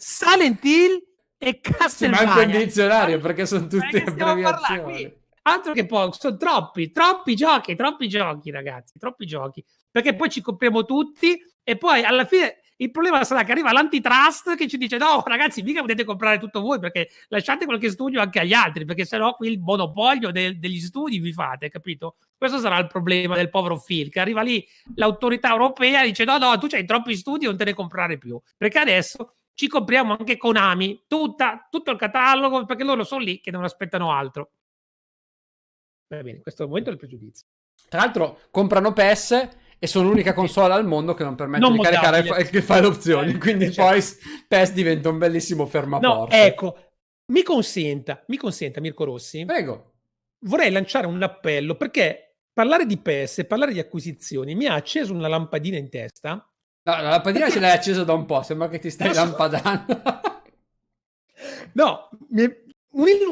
Silent Hill e Castlevania. Manca il dizionario perché sono tutte abbreviazioni. Altro che poi, sono troppi, troppi giochi, troppi giochi, ragazzi, troppi giochi. Perché poi ci compriamo tutti e poi alla fine il problema sarà che arriva l'antitrust che ci dice no ragazzi mica potete comprare tutto voi perché lasciate qualche studio anche agli altri perché sennò qui il monopolio de- degli studi vi fate capito questo sarà il problema del povero Phil che arriva lì l'autorità europea e dice no no tu hai troppi studi non te ne comprare più perché adesso ci compriamo anche Konami, tutta, tutto il catalogo, perché loro sono lì che non aspettano altro. Va bene, questo è il momento del pregiudizio. Tra l'altro comprano PES e sono l'unica console al mondo che non permette non di caricare il file opzioni, eh, quindi certo. poi PES diventa un bellissimo fermaporto. No, ecco, mi consenta, mi consenta Mirko Rossi. Prego. Vorrei lanciare un appello perché parlare di PES e parlare di acquisizioni mi ha acceso una lampadina in testa No, la lampadina ce l'hai accesa da un po', sembra che ti stai lampadando. no,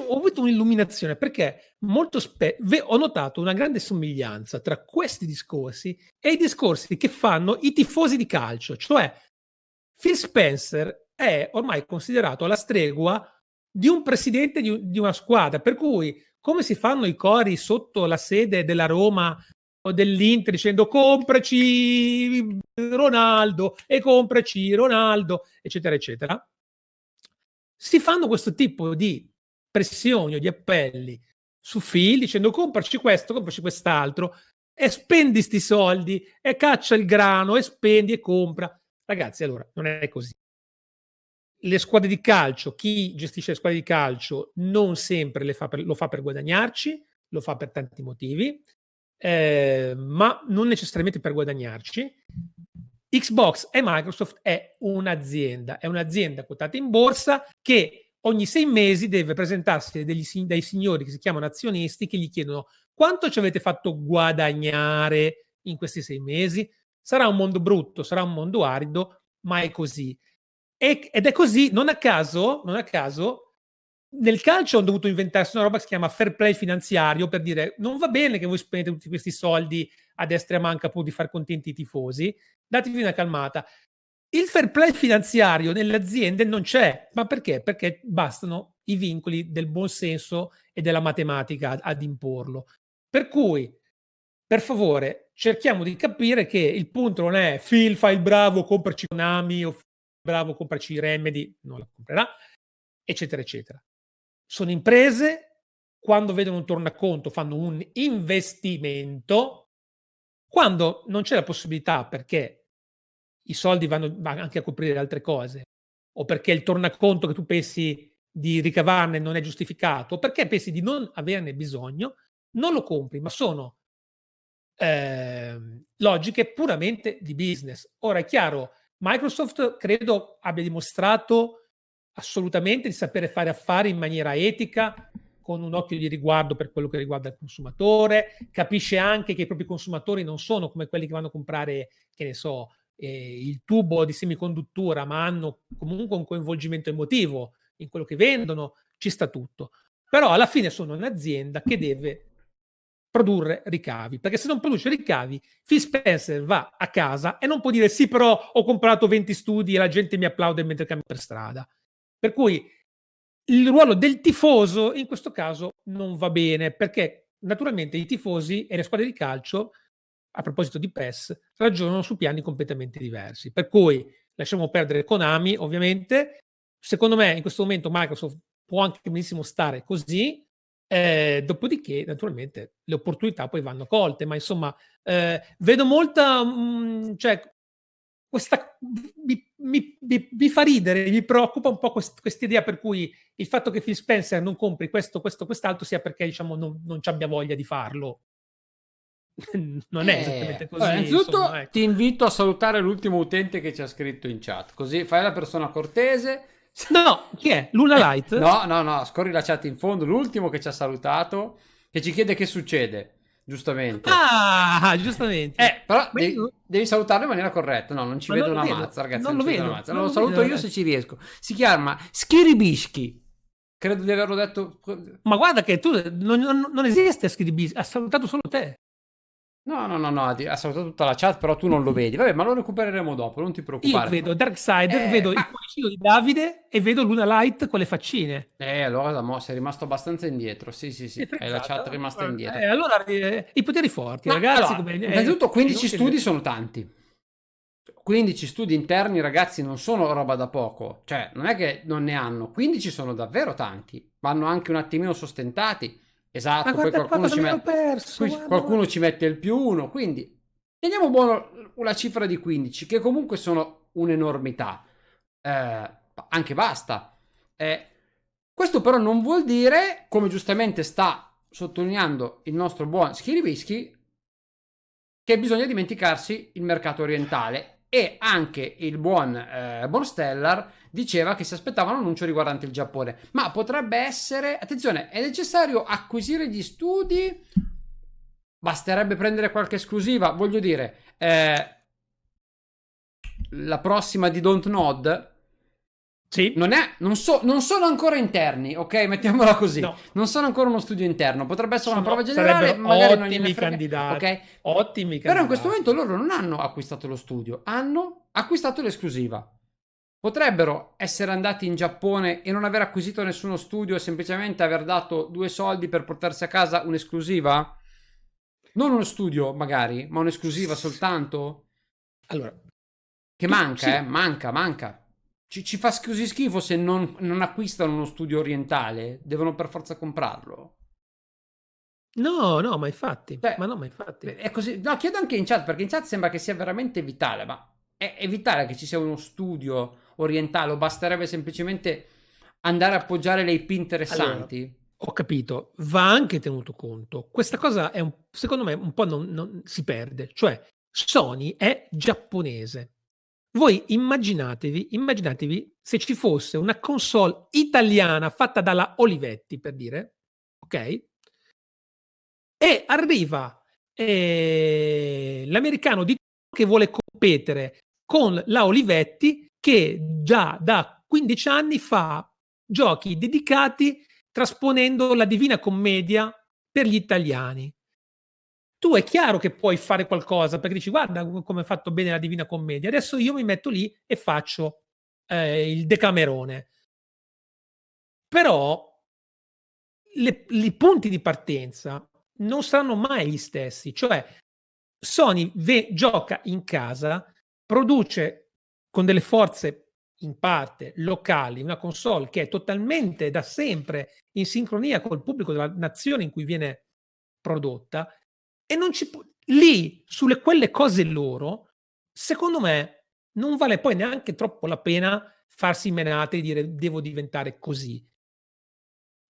ho avuto un'illuminazione perché molto spesso ho notato una grande somiglianza tra questi discorsi e i discorsi che fanno i tifosi di calcio, cioè Phil Spencer è ormai considerato la stregua di un presidente di, di una squadra, per cui come si fanno i cori sotto la sede della Roma o dell'Inter dicendo compraci Ronaldo e compraci Ronaldo, eccetera, eccetera, si fanno questo tipo di pressioni o di appelli su Phil dicendo compraci questo, compraci quest'altro e spendi sti soldi e caccia il grano e spendi e compra. Ragazzi, allora non è così. Le squadre di calcio, chi gestisce le squadre di calcio non sempre fa per, lo fa per guadagnarci, lo fa per tanti motivi eh, ma non necessariamente per guadagnarci. Xbox e Microsoft è un'azienda, è un'azienda quotata in borsa che ogni sei mesi deve presentarsi degli, dai signori che si chiamano azionisti che gli chiedono quanto ci avete fatto guadagnare in questi sei mesi. Sarà un mondo brutto, sarà un mondo arido, ma è così. E, ed è così, non a caso, non a caso nel calcio hanno dovuto inventarsi una roba che si chiama fair play finanziario per dire non va bene che voi spendete tutti questi soldi a destra e a manca pur di far contenti i tifosi, datevi una calmata. Il fair play finanziario nelle aziende non c'è, ma perché? Perché bastano i vincoli del buon senso e della matematica ad, imporlo. Per cui, per favore, cerchiamo di capire che il punto non è Phil fa il bravo, compraci Konami o bravo, compraci Remedy, non la comprerà, eccetera, eccetera sono imprese, quando vedono un tornaconto fanno un investimento, quando non c'è la possibilità perché i soldi vanno, anche a coprire altre cose, o perché il tornaconto che tu pensi di ricavarne non è giustificato, o perché pensi di non averne bisogno, non lo compri, ma sono eh, logiche puramente di business. Ora è chiaro, Microsoft credo abbia dimostrato assolutamente di sapere fare affari in maniera etica, con un occhio di riguardo per quello che riguarda il consumatore, capisce anche che i propri consumatori non sono come quelli che vanno a comprare, che ne so, eh, il tubo di semiconduttura, ma hanno comunque un coinvolgimento emotivo in quello che vendono, ci sta tutto. Però alla fine sono un'azienda che deve produrre ricavi, perché se non produce ricavi, Phil Spencer va a casa e non può dire sì, però ho comprato 20 studi e la gente mi applaude mentre cammino per strada. Per cui il ruolo del tifoso in questo caso non va bene, perché naturalmente i tifosi e le squadre di calcio, a proposito di PES, ragionano su piani completamente diversi. Per cui lasciamo perdere Konami, ovviamente. Secondo me in questo momento Microsoft può anche benissimo stare così, eh, dopodiché, naturalmente, le opportunità poi vanno colte, ma insomma, eh, vedo molta, mh, mm, cioè, questa mi, mi, mi, mi, fa ridere, mi preoccupa un po' questa quest idea per cui il fatto che Phil Spencer non compri questo, questo, quest'altro sia perché diciamo non, non ci abbia voglia di farlo. non è eh, esattamente così. Allora, innanzitutto insomma, ecco. ti invito a salutare l'ultimo utente che ci ha scritto in chat, così fai la persona cortese No, chi è? Luna Light? no, no, no, scorri la chat in fondo, l'ultimo che ci ha salutato, che ci chiede che succede, giustamente. Ah, giustamente. Eh, però devi, devi, salutarlo in maniera corretta, no, non ci vedo una vedo. mazza, ragazzi. Non, non lo vedo. Mazza. Non lo, saluto vedo, io se ci riesco. Si chiama Schiribischi. Credo di averlo detto. Ma guarda che tu non, non, non esiste Schiribischi, ha salutato solo te. No, no, no, no, ha salutato tutta la chat, però tu non lo vedi. Vabbè, ma lo recupereremo dopo, non ti preoccupare. Io vedo Darksider, eh, vedo ma... il cuoricino di Davide e vedo Luna Light con le faccine. Eh, allora mo, sei rimasto abbastanza indietro. Sì, sì, sì, è la chat rimasta indietro. Eh, allora, eh, i poteri forti, ma, ragazzi. Allora, come... innanzitutto 15 studi sono tanti. 15 studi interni, ragazzi, non sono roba da poco. Cioè, non è che non ne hanno. 15 sono davvero tanti. Vanno anche un attimino sostentati Esatto, poi qualcuno, ci, met... perso, qui qualcuno ci mette il più uno, quindi teniamo buono la cifra di 15, che comunque sono un'enormità. Eh, anche basta. Eh, questo però non vuol dire, come giustamente sta sottolineando il nostro buon Schiribischi, che bisogna dimenticarsi il mercato orientale e anche il buon eh, Bonstellar diceva che si aspettava un annuncio riguardante il Giappone. Ma potrebbe essere, attenzione, è necessario acquisire gli studi? Basterebbe prendere qualche esclusiva? Voglio dire, eh, la prossima di Don't Nod sì. Non, è, non, so, non, sono ancora interni, ok? Mettiamola così. No. Non sono ancora uno studio interno. Potrebbe essere sono, una prova generale. Magari ottimi candidati. Okay? Ottimi candidati. Però in questo momento loro non hanno acquistato lo studio, hanno acquistato l'esclusiva. Potrebbero essere andati in Giappone e non aver acquisito nessuno studio e semplicemente aver dato due soldi per portarsi a casa un'esclusiva? Non uno studio, magari, ma un'esclusiva soltanto? Allora, che manca, sì. eh? Manca, manca. Ci, ci fa così schifo se non, non acquistano uno studio orientale, devono per forza comprarlo. No, no, ma infatti, Beh, ma no, ma infatti. È così. No, chiedo anche in chat, perché in chat sembra che sia veramente vitale, ma è, è vitale che ci sia uno studio orientale o basterebbe semplicemente andare a appoggiare le IP interessanti? Allora, ho capito, va anche tenuto conto. Questa cosa è un, secondo me un po' non, non si perde, cioè Sony è giapponese. Voi immaginatevi, immaginatevi se ci fosse una console italiana fatta dalla Olivetti, per dire, ok? E arriva eh, l'americano di che vuole competere con la Olivetti che già da 15 anni fa giochi dedicati trasponendo la Divina Commedia per gli italiani. Tu è chiaro che puoi fare qualcosa perché dici guarda come ha fatto bene la Divina Commedia, adesso io mi metto lì e faccio eh, il Decamerone. Però i punti di partenza non saranno mai gli stessi, cioè Sony ve, gioca in casa, produce con delle forze in parte locali, una console che è totalmente da sempre in sincronia col pubblico della nazione in cui viene prodotta e non ci può lì sulle quelle cose loro secondo me non vale poi neanche troppo la pena farsi menate e dire devo diventare così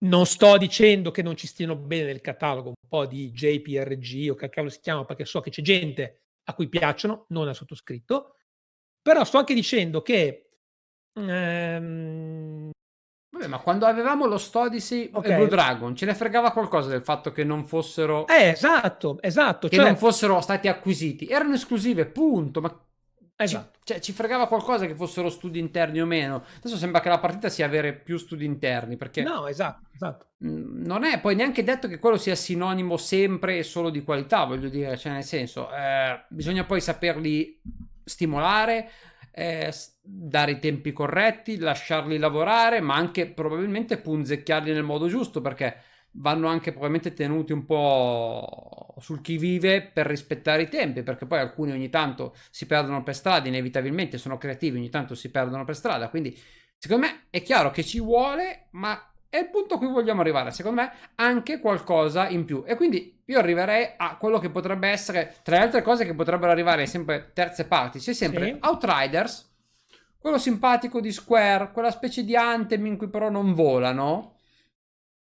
non sto dicendo che non ci stiano bene nel catalogo un po' di JPRG o che cavolo si chiama perché so che c'è gente a cui piacciono non ha sottoscritto però sto anche dicendo che... Ehm... Vabbè, ma quando avevamo lo Stodisi okay. e Blue Dragon, ce ne fregava qualcosa del fatto che non fossero... Eh, esatto, esatto. Che cioè... non fossero stati acquisiti. Erano esclusive, punto. Ma Esatto. Ci, cioè, ci fregava qualcosa che fossero studi interni o meno. Adesso sembra che la partita sia avere più studi interni. Perché no, esatto, esatto. Non è poi neanche detto che quello sia sinonimo sempre e solo di qualità, voglio dire. Cioè, nel senso, eh, bisogna poi saperli stimolare, eh, dare i tempi corretti, lasciarli lavorare, ma anche probabilmente punzecchiarli nel modo giusto perché vanno anche probabilmente tenuti un po' sul chi vive per rispettare i tempi, perché poi alcuni ogni tanto si perdono per strada, inevitabilmente sono creativi, ogni tanto si perdono per strada, quindi secondo me è chiaro che ci vuole, ma è il punto a cui vogliamo arrivare, secondo me, anche qualcosa in più. E quindi io arriverei a quello che potrebbe essere, tra le altre cose che potrebbero arrivare sempre terze parti, c'è sempre sì. Outriders, quello simpatico di Square, quella specie di Anthem in cui però non volano.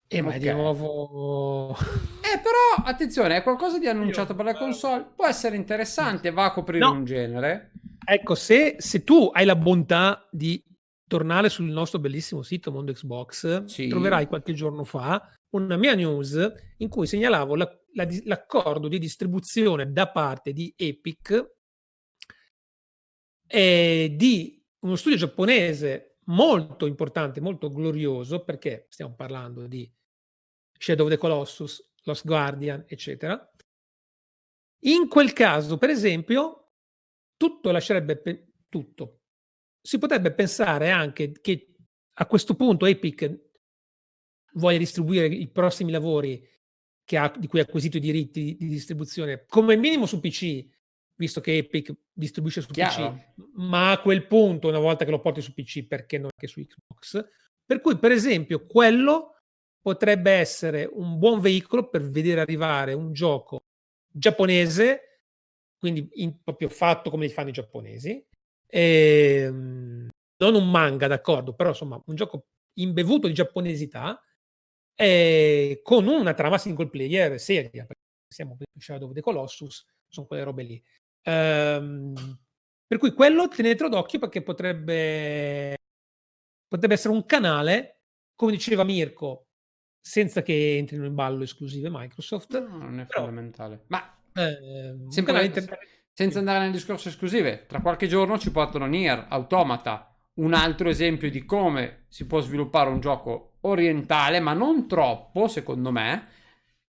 E ma okay. di nuovo... Eh, però, attenzione, è qualcosa di annunciato Io, per la console, può essere interessante, va a coprire no. un genere. Ecco, se, se tu hai la bontà di tornare sul nostro bellissimo sito Mondo Xbox, sì. troverai qualche giorno fa una mia news in cui segnalavo la, la, l'accordo di distribuzione da parte di Epic e di uno studio giapponese molto importante, molto glorioso, perché stiamo parlando di Shadow of the Colossus, Lost Guardian, eccetera. In quel caso, per esempio, tutto lascerebbe pe- tutto si potrebbe pensare anche che a questo punto Epic voglia distribuire i prossimi lavori ha, di cui ha acquisito i diritti di, di, distribuzione come minimo su PC, visto che Epic distribuisce su Chiaro. PC, ma a quel punto, una volta che lo porti su PC, perché non anche su Xbox? Per cui, per esempio, quello potrebbe essere un buon veicolo per vedere arrivare un gioco giapponese, quindi in, proprio fatto come li fanno i giapponesi, eh, non un manga, d'accordo, però insomma un gioco imbevuto di giapponesità eh, con una trama single player seria, perché siamo Shadow of the Colossus, sono quelle robe lì. Um, per cui quello tenetelo d'occhio perché potrebbe, potrebbe essere un canale, come diceva Mirko, senza che entrino in ballo esclusive Microsoft. No, non è però, fondamentale. Ma eh, sempre, inter- senza andare nel discorso esclusive, tra qualche giorno ci portano Nier, Automata, un altro esempio di come si può sviluppare un gioco orientale, ma non troppo, secondo me.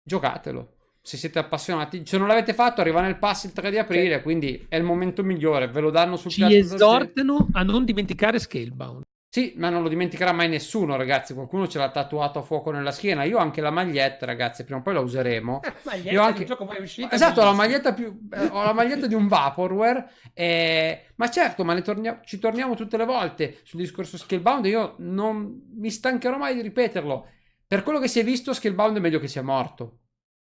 Giocatelo. Se siete appassionati, se non l'avete fatto, arriva nel pass il 3 di aprile, quindi è il momento migliore. Ve lo danno sul Ci esortano a non dimenticare Scalebound. Sì, ma non lo dimenticherà mai nessuno, ragazzi. Qualcuno ce l'ha tatuato a fuoco nella schiena. Io ho anche la maglietta, ragazzi. Prima o poi la useremo. maglietta Io anche... gioco mai uscito. Esatto, ho la maglietta, più... Eh, ho la maglietta di un Vaporware. Eh... Ma certo, ma tornia... ci torniamo tutte le volte sul discorso Skillbound. Io non mi stancherò mai di ripeterlo. Per quello che si è visto, Skillbound è meglio che sia morto.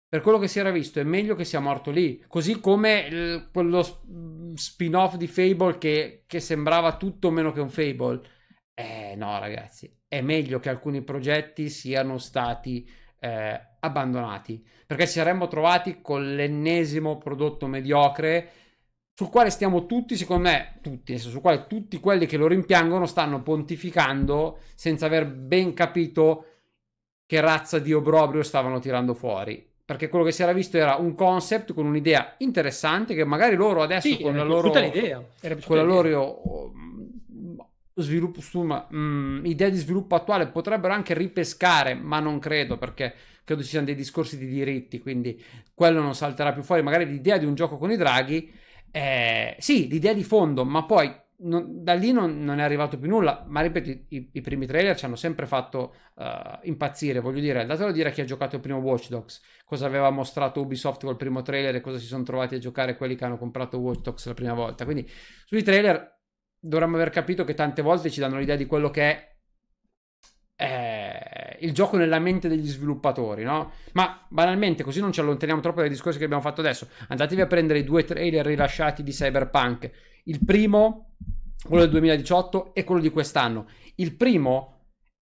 Per quello che si era visto, è meglio che sia morto lì. Così come il... quello spin-off di Fable che... che sembrava tutto meno che un Fable eh no, ragazzi, è meglio che alcuni progetti siano stati eh, abbandonati, perché ci saremmo trovati con l'ennesimo prodotto mediocre sul quale stiamo tutti, secondo me, tutti, sul quale tutti quelli che lo rimpiangono stanno pontificando senza aver ben capito che razza di obrobrio stavano tirando fuori. Perché quello che si era visto era un concept con un'idea interessante che magari loro adesso sì, con la loro, con la loro sviluppo, su una mm, idea di sviluppo attuale potrebbero anche ripescare, ma non credo perché credo ci siano dei discorsi di diritti, quindi quello non salterà più fuori. Magari l'idea di un gioco con i draghi, eh, sì, l'idea di fondo, ma poi non, da lì non, non, è arrivato più nulla. Ma ripeto, i, i primi trailer ci hanno sempre fatto uh, impazzire. Voglio dire, datelo dire a chi ha giocato il primo Watch Dogs, cosa aveva mostrato Ubisoft col primo trailer e cosa si sono trovati a giocare quelli che hanno comprato Watch Dogs la prima volta. Quindi sui trailer dovremmo aver capito che tante volte ci danno l'idea di quello che è eh, il gioco nella mente degli sviluppatori, no? Ma banalmente, così non ci allontaniamo troppo dai discorsi che abbiamo fatto adesso. Andatevi a prendere i due trailer rilasciati di Cyberpunk. Il primo, quello del 2018, e quello di quest'anno. Il primo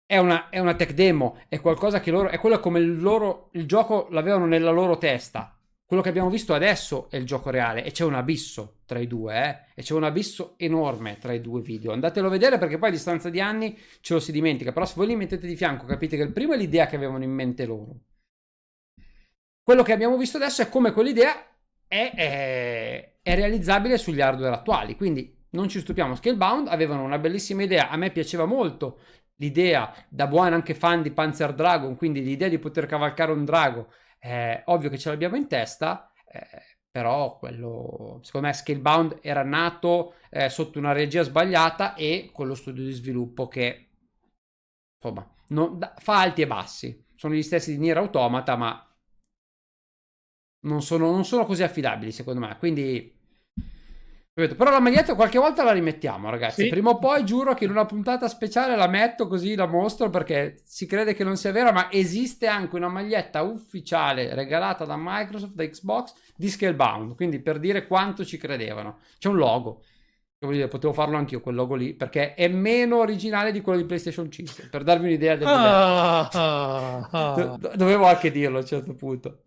è una, è una tech demo, è qualcosa che loro. È quello come il loro. Il gioco l'avevano nella loro testa. Quello che abbiamo visto adesso è il gioco reale e c'è un abisso tra i due, eh? E c'è un abisso enorme tra i due video. Andatelo a vedere perché poi a distanza di anni ce lo si dimentica. Però se voi li mettete di fianco capite che il primo è l'idea che avevano in mente loro. Quello che abbiamo visto adesso è come quell'idea è, è, è realizzabile sugli hardware attuali, quindi non ci stupiamo. Scalebound avevano una bellissima idea, a me piaceva molto l'idea, da buon anche fan di Panzer Dragon, quindi l'idea di poter cavalcare un drago, è ovvio che ce l'abbiamo in testa, eh, però quello, secondo me Scalebound era nato eh, sotto una regia sbagliata e con lo studio di sviluppo che insomma non, da, fa alti e bassi. Sono gli stessi di Nier Automata, ma non sono, non sono così affidabili secondo me. Quindi però la maglietta qualche volta la rimettiamo, ragazzi. Sì. Prima o poi giuro che in una puntata speciale la metto così la mostro perché si crede che non sia vera, ma esiste anche una maglietta ufficiale regalata da Microsoft, da Xbox di Scalebound. Quindi per dire quanto ci credevano. C'è un logo. Dire, potevo farlo anch'io quel logo lì perché è meno originale di quello di PlayStation 5 per darvi un'idea del ah, ah, ah. dovevo anche dirlo a un certo punto